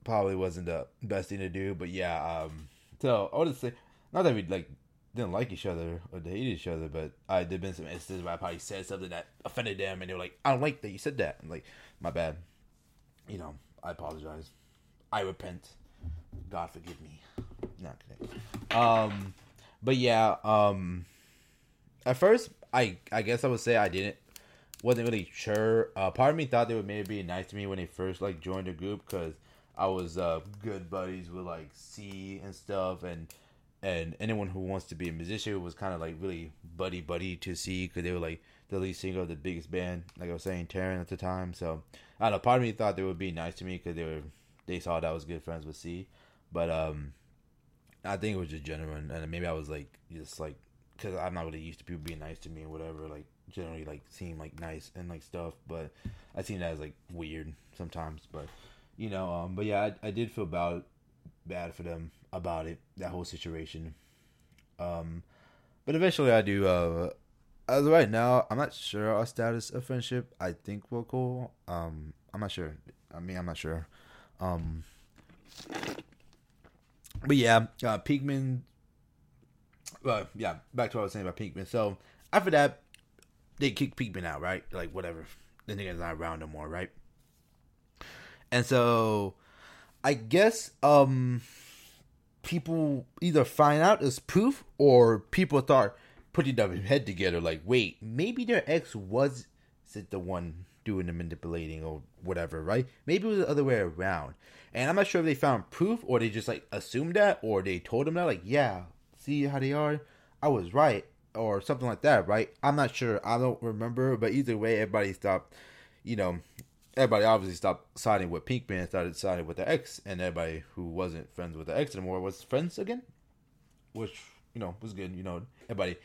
Speaker 1: probably wasn't the best thing to do. But yeah, um, so I would say not that we like didn't like each other or hate each other, but I did been some instances where I probably said something that offended them, and they were like, "I don't like that you said that." I'm like, "My bad." You know, I apologize. I repent. God forgive me. Not kidding. Um, but yeah, um, at first, I I guess I would say I didn't wasn't really sure. Uh, part of me thought they would maybe be nice to me when they first like joined the group because I was uh, good buddies with like C and stuff, and and anyone who wants to be a musician was kind of like really buddy buddy to C because they were like the lead singer of the biggest band, like I was saying, Terran at the time. So I don't know. Part of me thought they would be nice to me because they were they saw that I was good friends with C, but um, I think it was just genuine, and maybe I was like just like because I'm not really used to people being nice to me or whatever. Like generally like seem like nice and like stuff, but I seen that as like weird sometimes. But you know, um, but yeah, I, I did feel bad bad for them about it, that whole situation. Um, but eventually I do. Uh, as of right now, I'm not sure our status of friendship. I think we're cool. Um, I'm not sure. I mean, I'm not sure. Um, but yeah, uh, Pinkman. Well, yeah, back to what I was saying about Pinkman. So after that, they kick Pinkman out, right? Like whatever. The nigga's not around no more, right? And so I guess um people either find out as proof or people start putting their head together like, wait, maybe their ex was is it the one doing the manipulating or whatever, right? Maybe it was the other way around. And I'm not sure if they found proof or they just like assumed that or they told them that, like, yeah, see how they are? I was right. Or something like that, right? I'm not sure. I don't remember. But either way, everybody stopped, you know, everybody obviously stopped siding with Pinkman and started siding with the ex, and everybody who wasn't friends with the ex anymore was friends again, which you know was good. You know, everybody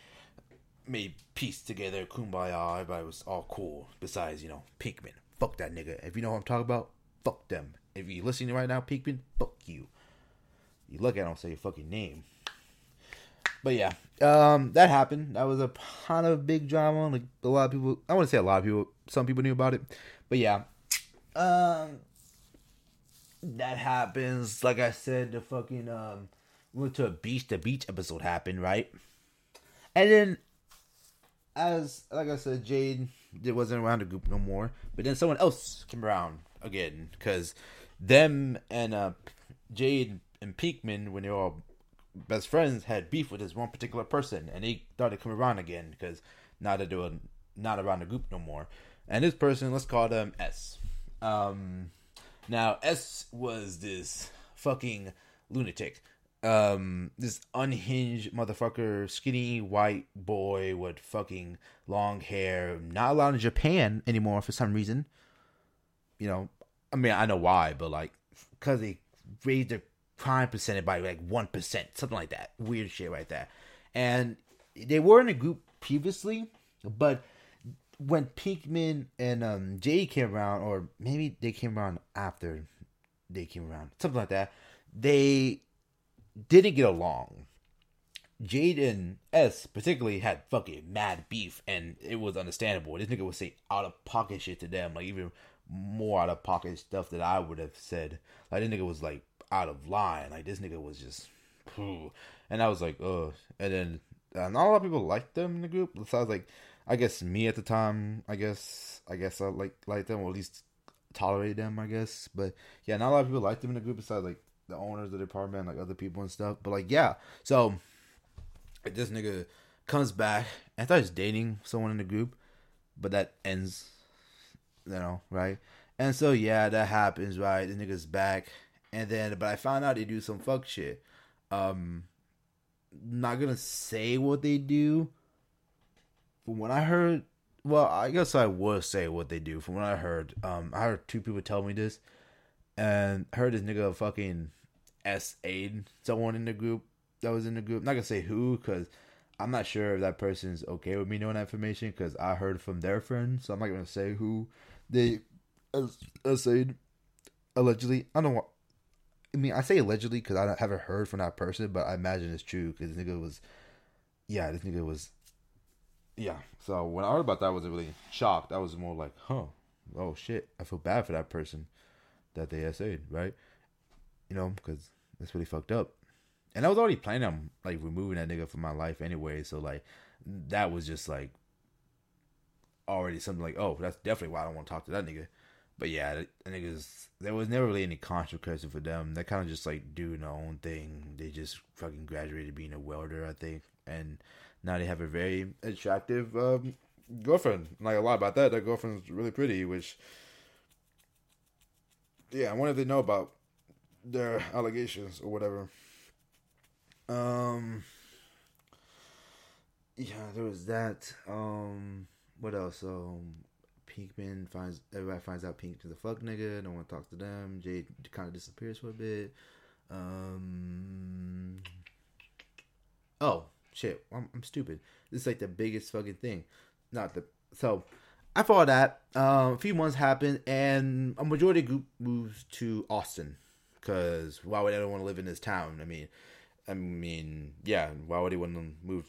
Speaker 1: made peace together, kumbaya. Everybody was all cool. Besides, you know, Pinkman, fuck that nigga. If you know what I'm talking about, fuck them. If you listening right now, Pinkman, fuck you. You look at him, say your fucking name. But yeah, um, that happened. That was a kind of big drama. Like a lot of people, I want to say a lot of people, some people knew about it. But yeah, um, that happens. Like I said, the fucking um, we went to a beach. The beach episode happened, right? And then, as like I said, Jade wasn't around the group no more. But then someone else came around again because them and uh, Jade and Pinkman, when they were all best friends, had beef with this one particular person, and they started coming around again because now they were not around the group no more. And this person, let's call them S. Um, now S was this fucking lunatic. Um, this unhinged motherfucker, skinny white boy with fucking long hair, not allowed in Japan anymore for some reason. You know, I mean, I know why, but like, cause they raised the crime percentage by like one percent, something like that. Weird shit right there. And they were in a group previously, but when Pinkman and um, Jay came around, or maybe they came around after they came around, something like that, they didn't get along. Jade and S particularly had fucking mad beef, and it was understandable. This nigga would say out of pocket shit to them, like even more out of pocket stuff that I would have said. Like this nigga was like out of line. Like this nigga was just, and I was like, oh. And then uh, not a lot of people liked them in the group. So I was like, I guess me at the time, I guess, I guess I like like them or at least tolerate them. I guess, but yeah, not a lot of people liked them in the group besides like the owners of the department, like other people and stuff. But like, yeah, so this nigga comes back. I thought he's dating someone in the group, but that ends, you know, right? And so yeah, that happens, right? The nigga's back, and then but I found out they do some fuck shit. Um, not gonna say what they do from what I heard, well, I guess I will say what they do. From what I heard, um, I heard two people tell me this, and heard this nigga fucking SA'd someone in the group that was in the group. I'm not gonna say who, because I'm not sure if that person's okay with me knowing that information, because I heard from their friend, so I'm not gonna say who they SA'd allegedly. I don't want. I mean, I say allegedly because I haven't heard from that person, but I imagine it's true because this nigga was, yeah, this nigga was yeah. So when I heard about that, I wasn't really shocked. I was more like, huh, oh shit. I feel bad for that person that they SA'd, right? You know, because that's really fucked up. And I was already planning on like removing that nigga from my life anyway. So like that was just like already something like, oh, that's definitely why I don't want to talk to that nigga. But yeah, the niggas, there was never really any controversy for them. They kind of just like doing their own thing. They just fucking graduated being a welder, I think, and now they have a very attractive um, girlfriend. Like a lot about that. That girlfriend's really pretty, which yeah, I wonder if they know about their allegations or whatever. Um yeah, there was that. Um what else? Um Pinkman finds everybody finds out Pink to the fuck nigga, don't want to talk to them. Jade kind of disappears for a bit. Um Oh, shit, I'm, I'm stupid. This is like the biggest fucking thing. Not the so after all that, um, a few months happened, and a majority group moves to Austin because why would anyone want to live in this town? I mean, I mean, yeah, why would he want to move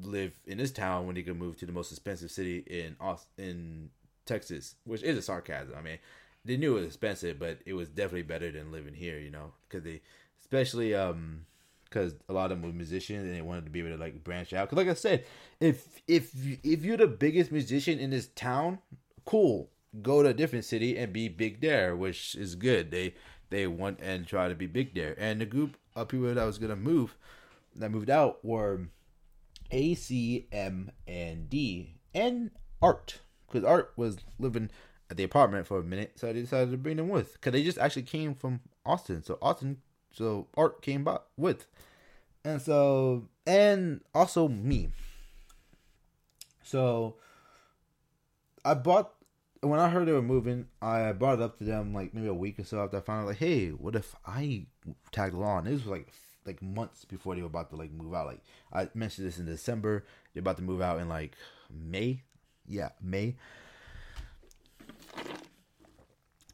Speaker 1: live in this town when he could move to the most expensive city in Austin, in Texas, which is a sarcasm. I mean, they knew it was expensive, but it was definitely better than living here, you know, because they, especially um, because a lot of them were musicians and they wanted to be able to like branch out. Because like I said, if if if you're the biggest musician in this town, cool, go to a different city and be big there, which is good. They they want and try to be big there. And the group of people that was gonna move, that moved out were A, C, M, and D, and Art, because Art was living at the apartment for a minute, so I decided to bring them with, because they just actually came from Austin. So Austin so Art came by with. And so and also me. So I bought when I heard they were moving, I brought it up to them like maybe a week or so after I found out like, hey, what if I tagged along? This was like like months before they were about to like move out. Like I mentioned this in December. They're about to move out in like May. Yeah, May.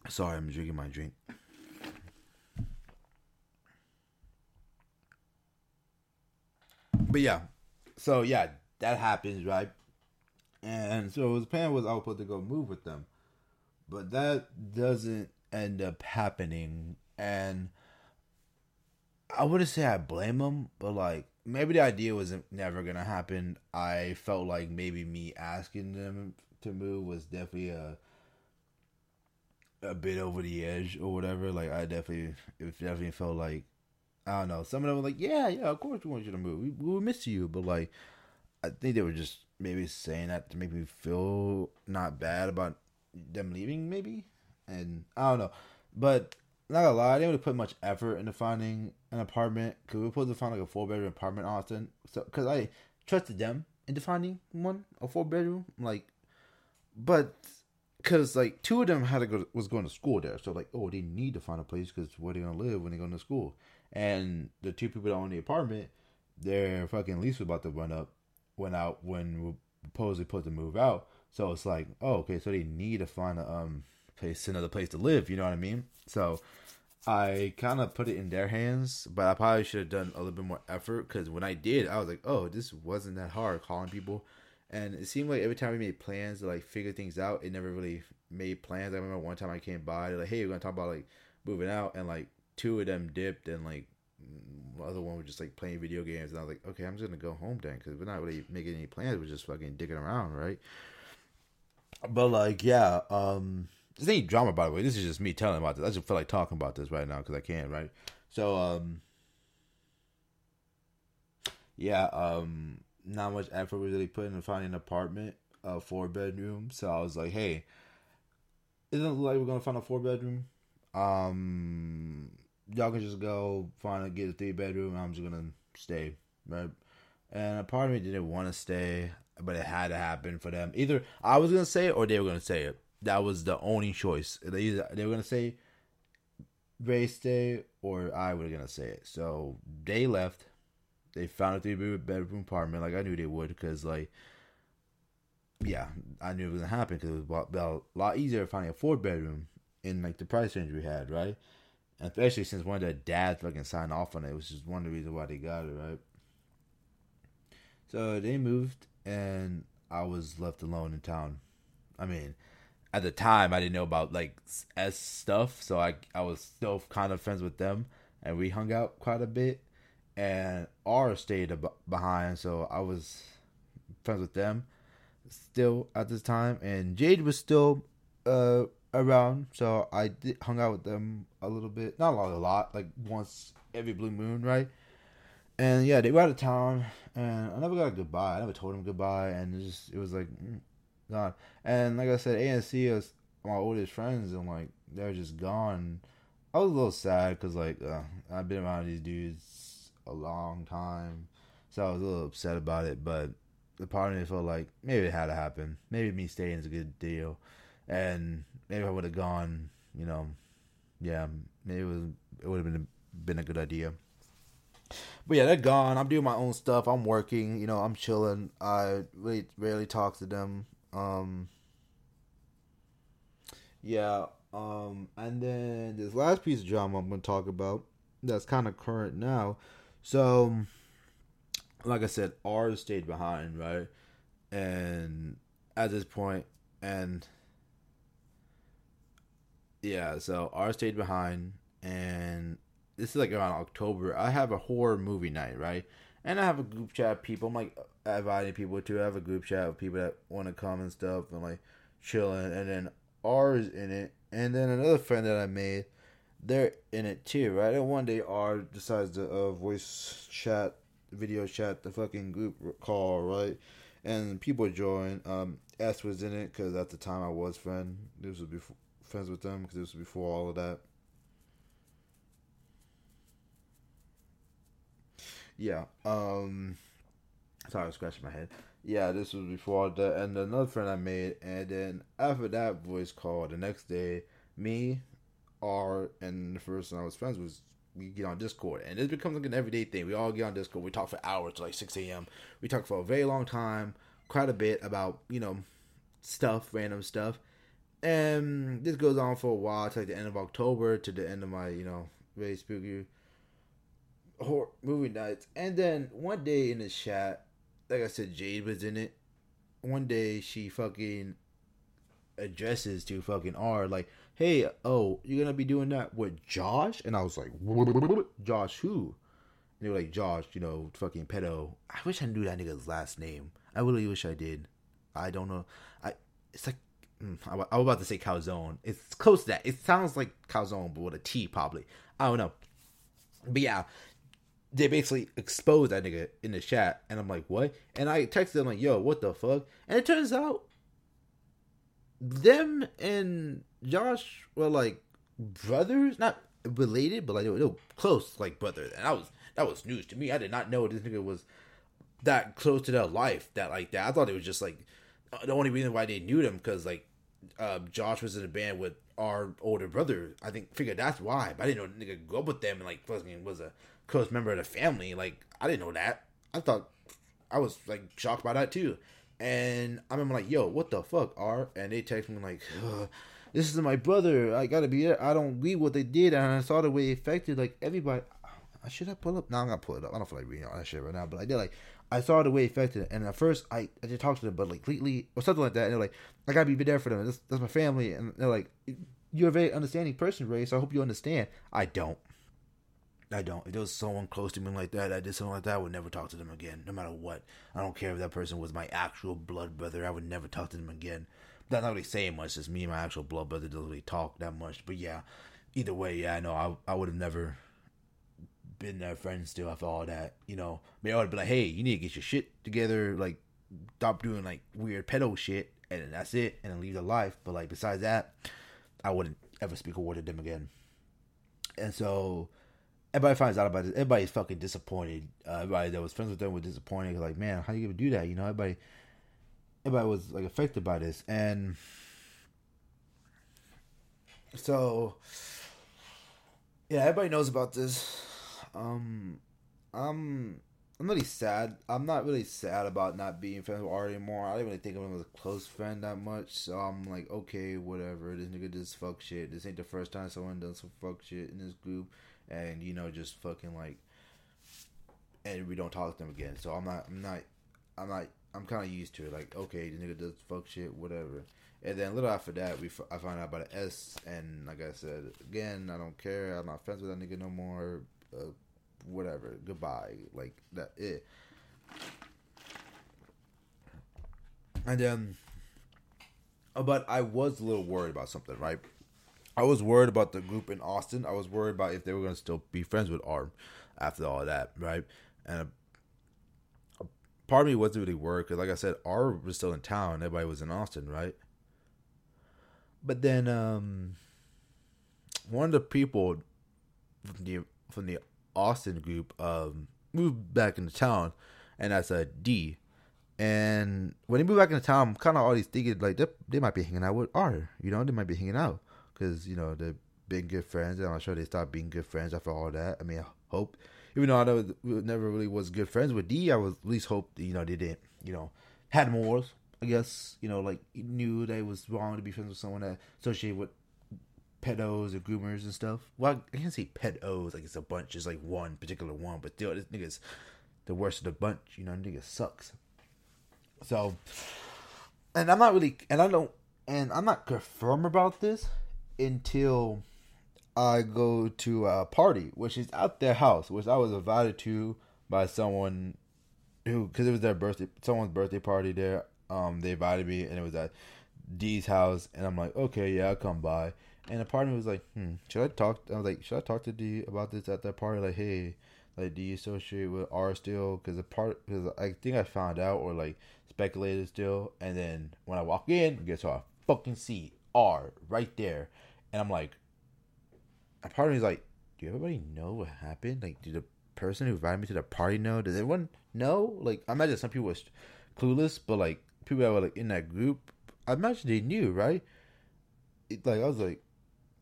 Speaker 1: Sorry, I'm drinking my drink. But yeah, so yeah, that happens, right? And so his plan was I was supposed to go move with them, but that doesn't end up happening. And I wouldn't say I blame him, but like maybe the idea was never gonna happen. I felt like maybe me asking them to move was definitely a a bit over the edge or whatever. Like I definitely, it definitely felt like I don't know. Some of them were like, "Yeah, yeah, of course we want you to move. We, we will miss you," but like, I think they were just maybe saying that to make me feel not bad about them leaving, maybe. And I don't know, but not gonna lie, I didn't really put much effort into finding an apartment because we were supposed to find like a four bedroom apartment in Austin. So because I trusted them into finding one a four bedroom, like, but because like two of them had to go was going to school there, so like oh they need to find a place because where they gonna live when they go to school and the two people that own the apartment, their fucking lease was about to run up, went out when we supposedly supposed to move out. So it's like, oh, okay, so they need to find a um place, another place to live. You know what I mean? So I kind of put it in their hands, but I probably should have done a little bit more effort because when I did, I was like, oh, this wasn't that hard calling people. And it seemed like every time we made plans to like figure things out, it never really made plans. I remember one time I came by, like, hey, we're gonna talk about like moving out, and like two of them dipped and like the other one was just like playing video games. And I was like okay I'm just gonna go home then because we're not really making any plans. We're just fucking digging around right? But like yeah um this ain't drama by the way. This is just me telling about this. I just feel like talking about this right now because I can right? So um yeah um not much effort was really put into finding an apartment a four bedroom. So I was like hey isn't it like we're gonna find a four bedroom. Um y'all can just go find a get a three bedroom. I'm just gonna stay, right? And a part of me didn't want to stay. but it had to happen for them. Either I was gonna say it or they were gonna say it. That was the only choice. They either they were gonna say Ray stay or I was gonna say it. So they left. They found a three bedroom apartment, like I knew they would, because like, yeah, I knew it was gonna happen because it was a lot easier finding a four bedroom in like the price range we had, right? Especially since one of their dads fucking signed off on it, which is one of the reasons why they got it, right? So they moved, and I was left alone in town. I mean, at the time, I didn't know about like S stuff, so I I was still kind of friends with them, and we hung out quite a bit. And R stayed behind, so I was friends with them still at this time, and Jade was still uh around, so I did, hung out with them a little bit, not a lot, a lot, like once every blue moon, right? And yeah, they were out of town, and I never got a goodbye. I never told them goodbye, and it just it was like mm, gone. And like I said, ANC is my oldest friends, and like they're just gone. I was a little sad because like uh, I've been around these dudes a long time, so I was a little upset about it. But the part of me felt like maybe it had to happen. Maybe me staying is a good deal and maybe I would have gone, you know, yeah, maybe it it would have been a, been a good idea. But yeah, they're gone. I'm doing my own stuff. I'm working. You know, I'm chilling. I really rarely talk to them. Um, yeah. Um, and then this last piece of drama I'm going to talk about that's kind of current now. So, like I said, ours stayed behind, right? And at this point, and yeah, so R stayed behind, and this is like around October. I have a horror movie night, right? And I have a group chat of people. I'm like inviting people to. Have a group chat of people that want to come and stuff, and like chilling. And then R is in it, and then another friend that I made, they're in it too, right? And one day R decides to uh, voice chat, video chat the fucking group call, right? And people join. Um, S was in it because at the time I was friend. This was before friends with them because this was before all of that. Yeah. Um. Sorry, I was scratching my head. Yeah, this was before that, and another friend I made, and then after that voice call, the next day, me, R, and the first person I was friends with, we get on Discord, and it becomes like an everyday thing. We all get on Discord. We talk for hours, like six a.m. We talk for a very long time, quite a bit about you know stuff, random stuff, and this goes on for a while. It's like the end of October to the end of my, you know, very spooky horror movie nights. And then one day in the chat, like I said, Jade was in it. One day she fucking addresses to fucking R like, "Hey, oh, you're gonna be doing that with Josh?" And I was like, "Josh who?" And they were like, "Josh, you know, fucking pedo." I wish I knew that nigga's last name. I really wish I did. I don't know. I it's like Mm, I was about to say calzone. It's close to that. It sounds like calzone, but with a T probably. I don't know. But yeah, they basically exposed that nigga in the chat, and I'm like, what? And I texted them like, yo, what the fuck? And it turns out them and Josh were like brothers, not related, but like they were, they were close, like brothers. And that was that was news to me. I did not know this nigga was that close to their life, that like that. I thought it was just like the only reason why they knew them because like uh, Josh was in a band with our older brother. I think figured that's why. But I didn't know nigga grew up with them and like fucking was a close member of the family. Like I didn't know that. I thought I was like shocked by that too. And I remember like, yo, what the fuck, R? And they text me like, this is my brother. I gotta be there. I don't agree what they did, and I saw the way it affected like everybody. I should have pull up. Now I'm gonna pull it up. I don't feel like reading all that shit right now, but I did like I saw the way it affected it. And at first, I, I just talked to them, but like lately, or something like that. And they're like, I gotta be there for them. That's, that's my family. And they're like, you're a very understanding person, Ray. So I hope you understand. I don't. I don't. If there was someone close to me like that, I did something like that, I would never talk to them again, no matter what. I don't care if that person was my actual blood brother. I would never talk to them again. That's not really saying much. Just me and my actual blood brother doesn't really talk that much. But yeah, either way, yeah, I know I I would have never been their friend still after all that. You know, maybe I would be like, hey, you need to get your shit together, like stop doing like weird pedo shit, and that's it, and then leave the life. But like besides that, I wouldn't ever speak a word to them again. And so everybody finds out about this. Everybody's fucking disappointed. Uh, everybody that was friends with them was disappointed. Like, man, how you gonna do that? You know, everybody everybody was like affected by this, and so yeah, everybody knows about this. Um, I'm I'm really sad. I'm not really sad about not being friends with Art anymore. I didn't really think of him as a close friend that much. So I'm like, okay, whatever. This nigga just fuck shit. This ain't the first time someone done some fuck shit in this group, and you know, just fucking like, and we don't talk to them again. So I'm not, I'm not, I'm not, I'm kind of used to it. Like, okay, this nigga does fuck shit, whatever. And then a little after that, we I found out about an S, and like I said, again, I don't care. I'm not friends with that nigga no more. Uh, whatever. Goodbye. Like that. It. And then, uh, but I was a little worried about something, right? I was worried about the group in Austin. I was worried about if they were going to still be friends with Arm after all that, right? And a, a part of me wasn't really worried because, like I said, Arm was still in town. Everybody was in Austin, right? But then, um, one of the people from the from the Austin group um, moved back into town, and that's a D. And when he moved back into town, I'm kind of always thinking like they, they might be hanging out with R. You know, they might be hanging out because you know they've been good friends, and I'm sure they stopped being good friends after all that. I mean, I hope. Even though I never, never really was good friends with D, I was at least hope you know they didn't you know had more. I guess you know like knew that it was wrong to be friends with someone that associated with pedos or groomers and stuff. Well, I can't say pedos like it's a bunch, it's like one particular one, but still, this nigga's the worst of the bunch. You know, nigga sucks. So, and I'm not really, and I don't, and I'm not confirmed about this until I go to a party, which is at their house, which I was invited to by someone who, because it was their birthday, someone's birthday party there. Um, they invited me, and it was at D's house, and I'm like, okay, yeah, I'll come by. And a part of me was like, hmm, should I talk? I was like, should I talk to D about this at that party? Like, hey, like, do you associate with R still? Because a part, because I think I found out or like speculated still. And then when I walk in, guess what? I fucking see R right there, and I'm like, a part of me is like, do everybody know what happened? Like, did the person who invited me to the party know? Does everyone know? Like, I imagine some people was clueless, but like people that were like in that group, I imagine they knew, right? It, like, I was like,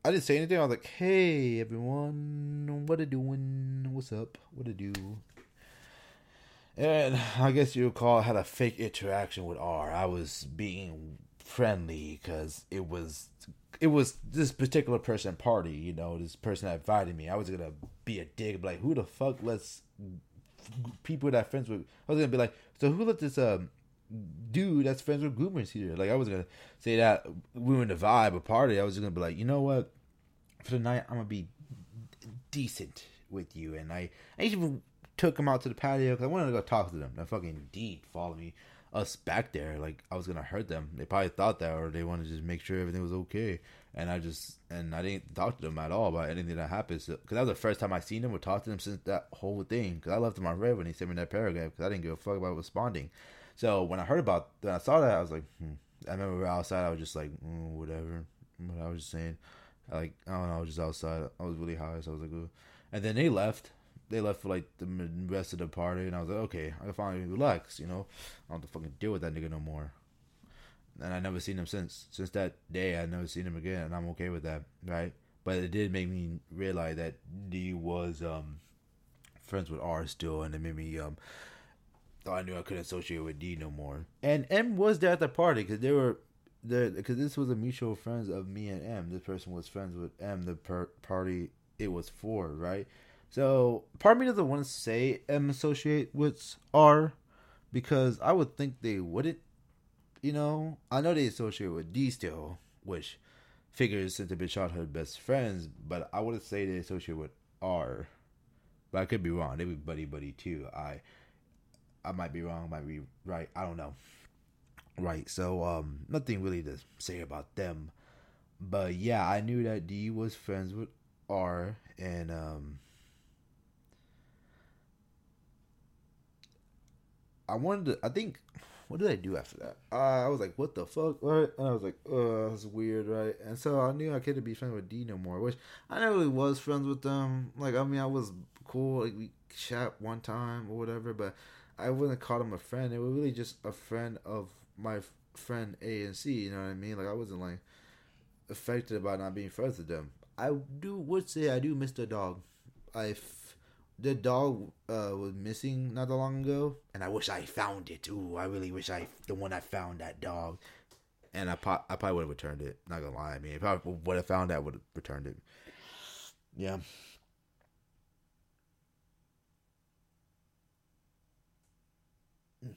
Speaker 1: I didn't say anything. I was like, "Hey, everyone, what are doing? What's up? What to do?" And I guess you would call it had a fake interaction with R. I was being friendly because it was it was this particular person party. You know, this person that invited me. I was gonna be a dick, like, "Who the fuck lets people that friends with?" I was gonna be like, "So who let this um dude that's friends with groomers here. Like I was gonna say that ruin the vibe a party. I was gonna be like, you know what? For the night, I'm gonna be decent with you. And I, I even took him out to the patio because I wanted to go talk to them. That fucking deed followed me us back there. Like I was gonna hurt them. They probably thought that, or they wanted to just make sure everything was okay. And I just and I didn't talk to them at all about anything that happened. Because that was the first time I seen them or talked to them since that whole thing. Because I left them on read when he sent me that paragraph because I didn't give a fuck about responding. So when I heard about, when I saw that, I was like, hmm. I remember outside. I was just like, mm, whatever. What I was just saying, like I don't know. I was just outside. I was really high, so I was like, Ooh. and then they left. They left for like the rest of the party, and I was like, okay, I can finally relax. You know, I don't have to fucking deal with that nigga no more. And I never seen him since. Since that day, I never seen him again, and I'm okay with that, right? But it did make me realize that D was um friends with R still, and it made me um I knew I couldn't associate with D no more. And M was there at the party because they were there because this was a mutual friends of me and M. This person was friends with M. The per- party it was for right. So part of me doesn't want to say M associate with R because I would think they wouldn't. You know, I know they associate with D still, which figures since they've been childhood best friends, but I wouldn't say they associate with R. But I could be wrong. They be buddy buddy too. I I might be wrong, might be right. I don't know. Right. So um nothing really to say about them. But yeah, I knew that D was friends with R and um I wanted to I think what did I do after that? Uh, I was like, what the fuck, right? And I was like, uh, that's weird, right? And so I knew I couldn't be friends with D no more, which I never really was friends with them. Like, I mean, I was cool, like we chat one time or whatever, but I wouldn't call him a friend. It was really just a friend of my friend A and C. You know what I mean? Like I wasn't like affected by not being friends with them. I do would say I do miss the dog. I f- the dog uh, was missing not that long ago, and I wish I found it. Ooh, I really wish I the one I found that dog, and I po- I probably would have returned it. Not gonna lie, I mean, if I would have found that, would have returned it. Yeah.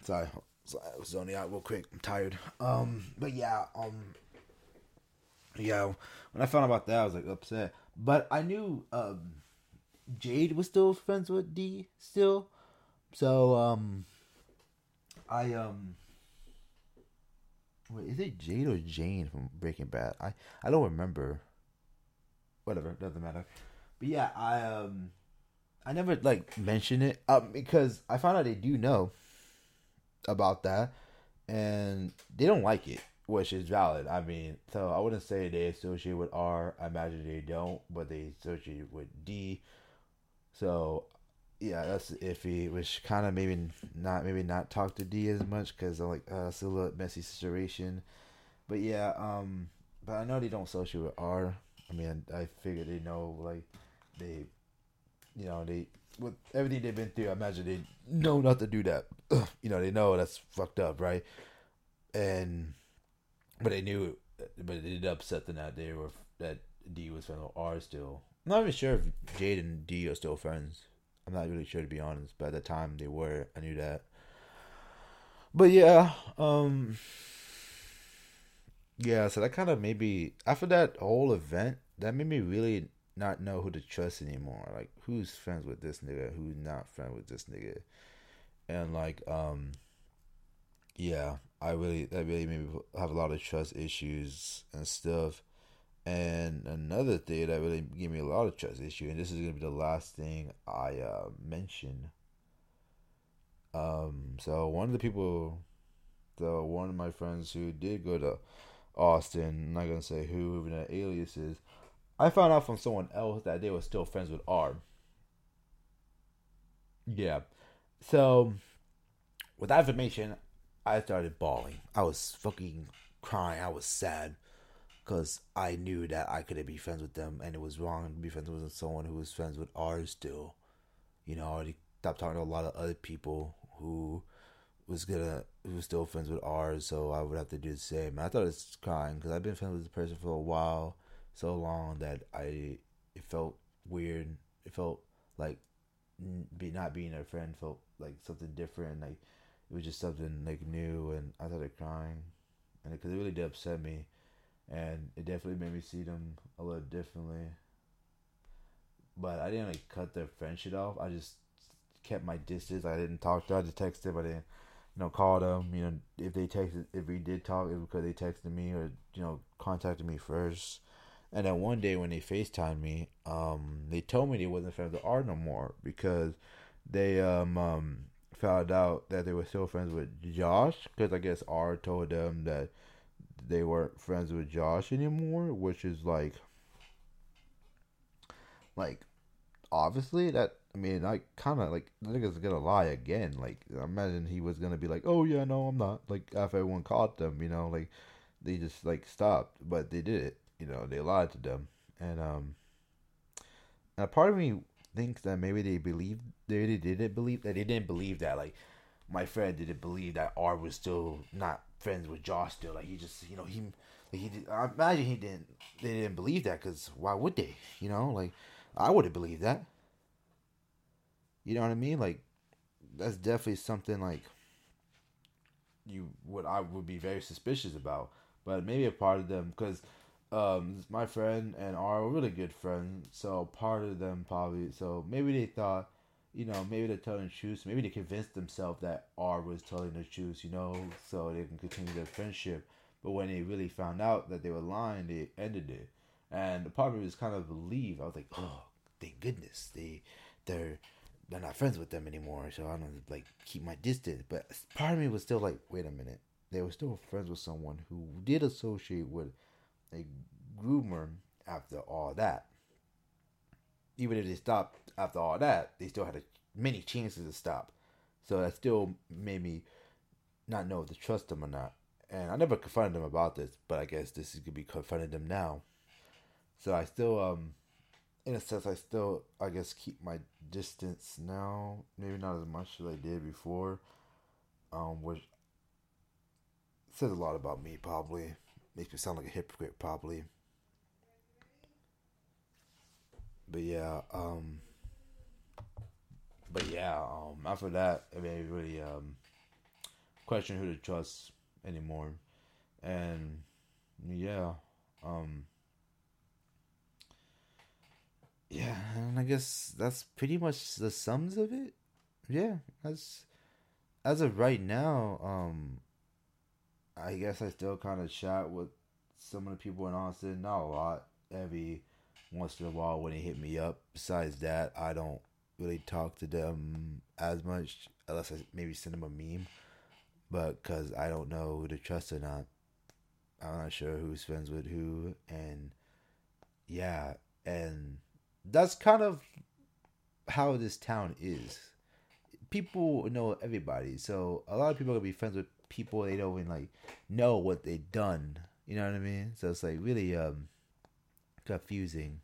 Speaker 1: Sorry, sorry, I was zoning out real quick. I'm tired. Um, but yeah, um, yeah. When I found out about that, I was like upset. But I knew um, Jade was still friends with D still, so um, I um. Wait, is it Jade or Jane from Breaking Bad? I I don't remember. Whatever, doesn't matter. But yeah, I um, I never like mention it um because I found out they do know about that, and they don't like it, which is valid. I mean, so I wouldn't say they associate with R. I imagine they don't, but they associate with D. So, yeah, that's iffy. Which kind of maybe not maybe not talk to D as much because I'm like uh, it's a little messy situation. But yeah, um, but I know they don't associate with R. I mean, I figure they know like they, you know, they with everything they've been through, I imagine they know not to do that. you know, they know that's fucked up, right? And but they knew, but it did upset them that they were that D was friends with R still. I'm not even sure if Jade and D are still friends. I'm not really sure to be honest, but at the time they were. I knew that. But yeah, um, yeah. So that kind of maybe after that whole event, that made me really not know who to trust anymore. Like who's friends with this nigga, who's not friends with this nigga. And like um yeah, I really that really made me have a lot of trust issues and stuff. And another thing that really gave me a lot of trust issue, and this is gonna be the last thing I uh, mention. Um, so one of the people, the one of my friends who did go to Austin, I'm not gonna say who, even the aliases, I found out from someone else that they were still friends with R. Yeah. So, with that information, I started bawling. I was fucking crying. I was sad because I knew that I couldn't be friends with them, and it was wrong to be friends with someone who was friends with R still. You know, I already stopped talking to a lot of other people who was gonna who was still friends with R, so I would have to do the same. I thought it was crying because I've been friends with this person for a while, so long that I it felt weird. It felt like be not being a friend felt like something different. Like it was just something like new, and I started crying, and because it, it really did upset me, and it definitely made me see them a little differently. But I didn't like cut their friendship off. I just kept my distance. I didn't talk to. Them. I just texted. I didn't, you know, call them. You know, if they texted, if we did talk, it was because they texted me or you know contacted me first. And then one day when they FaceTimed me, um, they told me they wasn't friends with R no more because they um, um found out that they were still friends with Josh because I guess R told them that they weren't friends with Josh anymore, which is like like obviously that I mean I kind of like nigga's gonna lie again. Like I imagine he was gonna be like, oh yeah, no, I'm not. Like after everyone caught them, you know, like they just like stopped, but they did it. You know, they lied to them, and um, and a part of me thinks that maybe they believed they, they didn't believe that they didn't believe that like my friend didn't believe that R was still not friends with Josh still. Like he just you know he like he did, I imagine he didn't they didn't believe that because why would they? You know like I would have believed that. You know what I mean? Like that's definitely something like you would I would be very suspicious about. But maybe a part of them because um, my friend and R were really good friends, so part of them probably so maybe they thought, you know, maybe they're telling the truth. Maybe they convinced themselves that R was telling the truth, you know, so they can continue their friendship. But when they really found out that they were lying, they ended it. And the part of me was kind of relieved. I was like, oh, thank goodness they they're they're not friends with them anymore. So I don't like keep my distance. But part of me was still like, wait a minute, they were still friends with someone who did associate with a groomer after all that. Even if they stopped after all that, they still had a, many chances to stop. So that still made me not know if to trust them or not. and I never confronted them about this, but I guess this is gonna be confronting them now. So I still, um, in a sense, I still, I guess, keep my distance now. Maybe not as much as I did before, um, which says a lot about me. Probably makes me sound like a hypocrite. Probably, but yeah, um, but yeah, um, after that, I mean, really, um, question who to trust anymore, and yeah, um yeah, and I guess that's pretty much the sums of it. Yeah, that's as of right now. Um, I guess I still kind of chat with some of the people in Austin. Not a lot. Every once in a while when they hit me up. Besides that, I don't really talk to them as much unless I maybe send them a meme. But because I don't know who to trust or not, I'm not sure who's friends with who, and yeah, and that's kind of how this town is. People know everybody, so a lot of people are gonna be friends with people they don't even like know what they done. You know what I mean? So it's like really um confusing.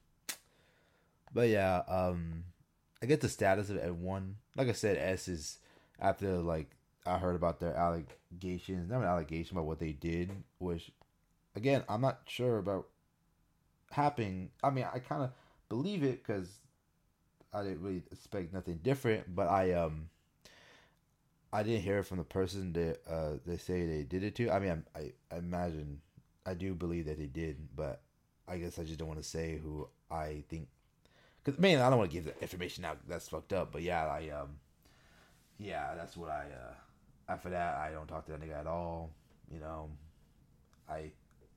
Speaker 1: But yeah, um I get the status of everyone. Like I said, S is after like I heard about their allegations, not an allegation about what they did, which again I'm not sure about happening. I mean, I kind of believe it because I didn't really expect nothing different. But I um I didn't hear it from the person that uh they say they did it to. I mean, I, I imagine I do believe that they did, but I guess I just don't want to say who I think. Cause man, I don't want to give the information out. That's fucked up. But yeah, I um, yeah, that's what I uh. After that, I don't talk to that nigga at all. You know, I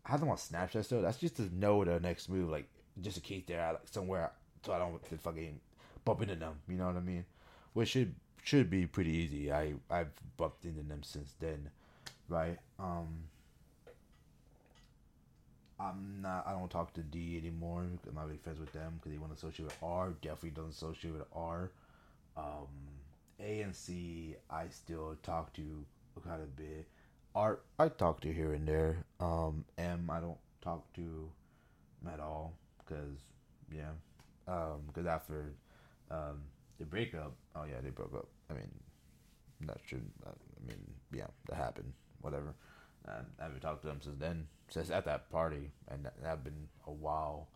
Speaker 1: I have them on Snapchat still. That's just to know the next move. Like just in case they're like somewhere so I don't fucking bump into them. You know what I mean? Which should should be pretty easy. I I've bumped into them since then, right? Um, I'm not. I don't talk to D anymore. I'm not really friends with them because they want to associate with R. Definitely doesn't associate with R. Um, A and C, I still talk to quite a bit. Art, I talk to here and there. Um, M, I don't talk to at all because yeah, because um, after um, the breakup, oh yeah, they broke up. I mean, that should. I mean, yeah, that happened. Whatever. I haven't talked to them since then, since at that party, and that, that been a while.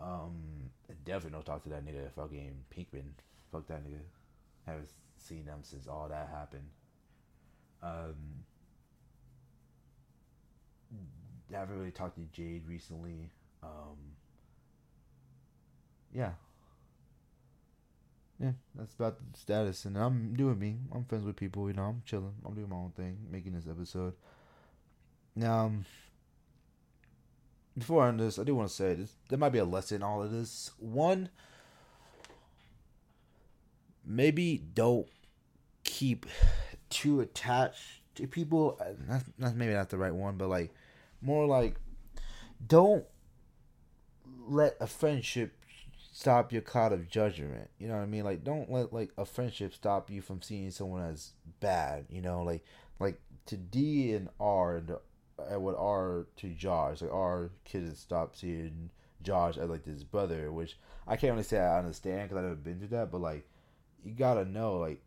Speaker 1: Um, definitely don't talk to that nigga fucking Pinkman. Fuck that nigga. Haven't seen them since all that happened. Um, haven't really talked to Jade recently. Um, yeah. Yeah, that's about the status. And I'm doing me. I'm friends with people, you know, I'm chilling. I'm doing my own thing, making this episode. Now, um, before I end this, I do want to say this, there might be a lesson in all of this. One, maybe don't keep too attached to people. That's, that's maybe not the right one, but like more like don't let a friendship stop your cloud of judgment. You know what I mean? Like don't let like a friendship stop you from seeing someone as bad. You know, like like to D and R and what R to Josh. Like R kids stop seeing Josh as like this brother, which I can't really say I understand because I've never been through that. But like you gotta know like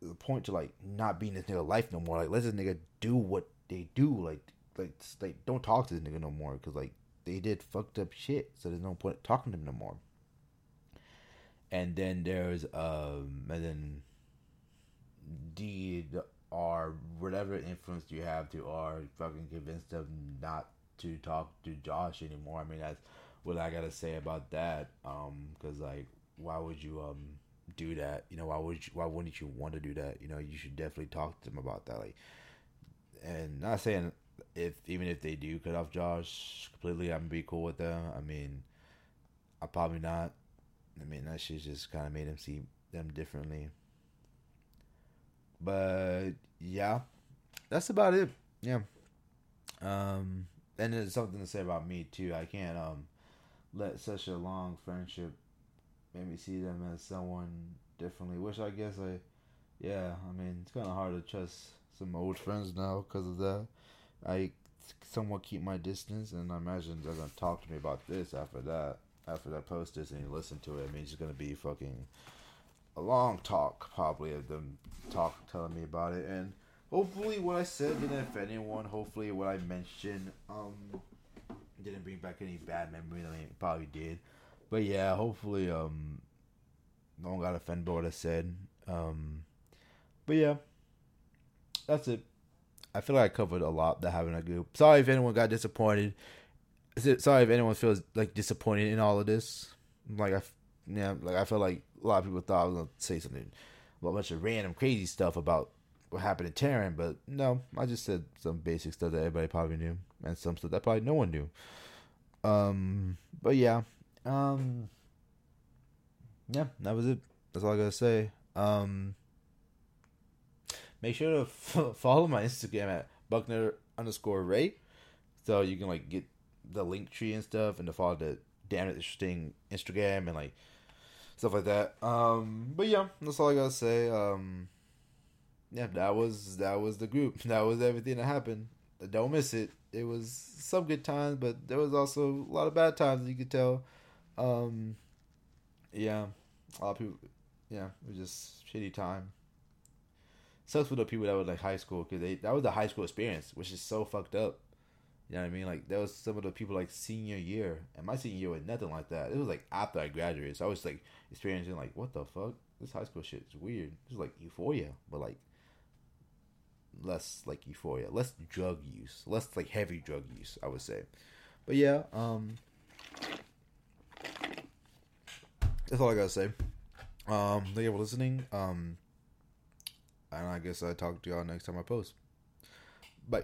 Speaker 1: the point to like not being this nigga life no more. Like let this nigga do what they do. Like like like don't talk to this nigga no more because like they did fucked up shit. So there's no point talking to them no more and then there's um and then D or whatever influence you have to R fucking convince them not to talk to Josh anymore. I mean that's what I gotta say about that. Um, because like why would you um do that? You know why would you, why wouldn't you want to do that? You know you should definitely talk to them about that. Like, and not saying if even if they do cut off Josh completely, I'm be cool with them. I mean, I probably not. I mean, that shit just kind of made him see them differently. But yeah, that's about it. Yeah. Um, and there's something to say about me too. I can't um let such a long friendship make me see them as someone differently. Which I guess I, yeah. I mean, it's kind of hard to trust some old friends now because of that. I somewhat keep my distance, and I imagine they're gonna talk to me about this after that. After I post this and you listen to it, I mean, it's gonna be fucking a long talk, probably of them talk telling me about it, and hopefully what I said didn't offend anyone. Hopefully what I mentioned um didn't bring back any bad memories. I mean, it probably did, but yeah, hopefully um no one got offended by what I said. Um, but yeah, that's it. I feel like I covered a lot that happened at group. Sorry if anyone got disappointed. Sorry if anyone feels like disappointed in all of this. Like I, yeah, like I feel like a lot of people thought I was gonna say something, about a bunch of random crazy stuff about what happened to Taryn, but no, I just said some basic stuff that everybody probably knew, and some stuff that probably no one knew. Um, but yeah, um, yeah, that was it. That's all I gotta say. Um, make sure to f- follow my Instagram at Buckner underscore Ray, so you can like get the link tree and stuff, and to follow the damn interesting Instagram and like stuff like that. Um, but yeah, that's all I gotta say. Um, yeah, that was that was the group. That was everything that happened. Don't miss it. It was some good times, but there was also a lot of bad times. You could tell. Um, yeah, a lot of people. Yeah, it was just shitty time. Sucks for the people that were like high school because they that was the high school experience, which is so fucked up. You know what I mean? Like there was some of the people like senior year, and my senior year was nothing like that. It was like after I graduated, so I was like experiencing like what the fuck? This high school shit is weird. It's like euphoria, but like less like euphoria, less drug use, less like heavy drug use, I would say. But yeah, um, that's all I gotta say. Um, thank you for listening. Um, and I guess I talk to y'all next time I post. Bye.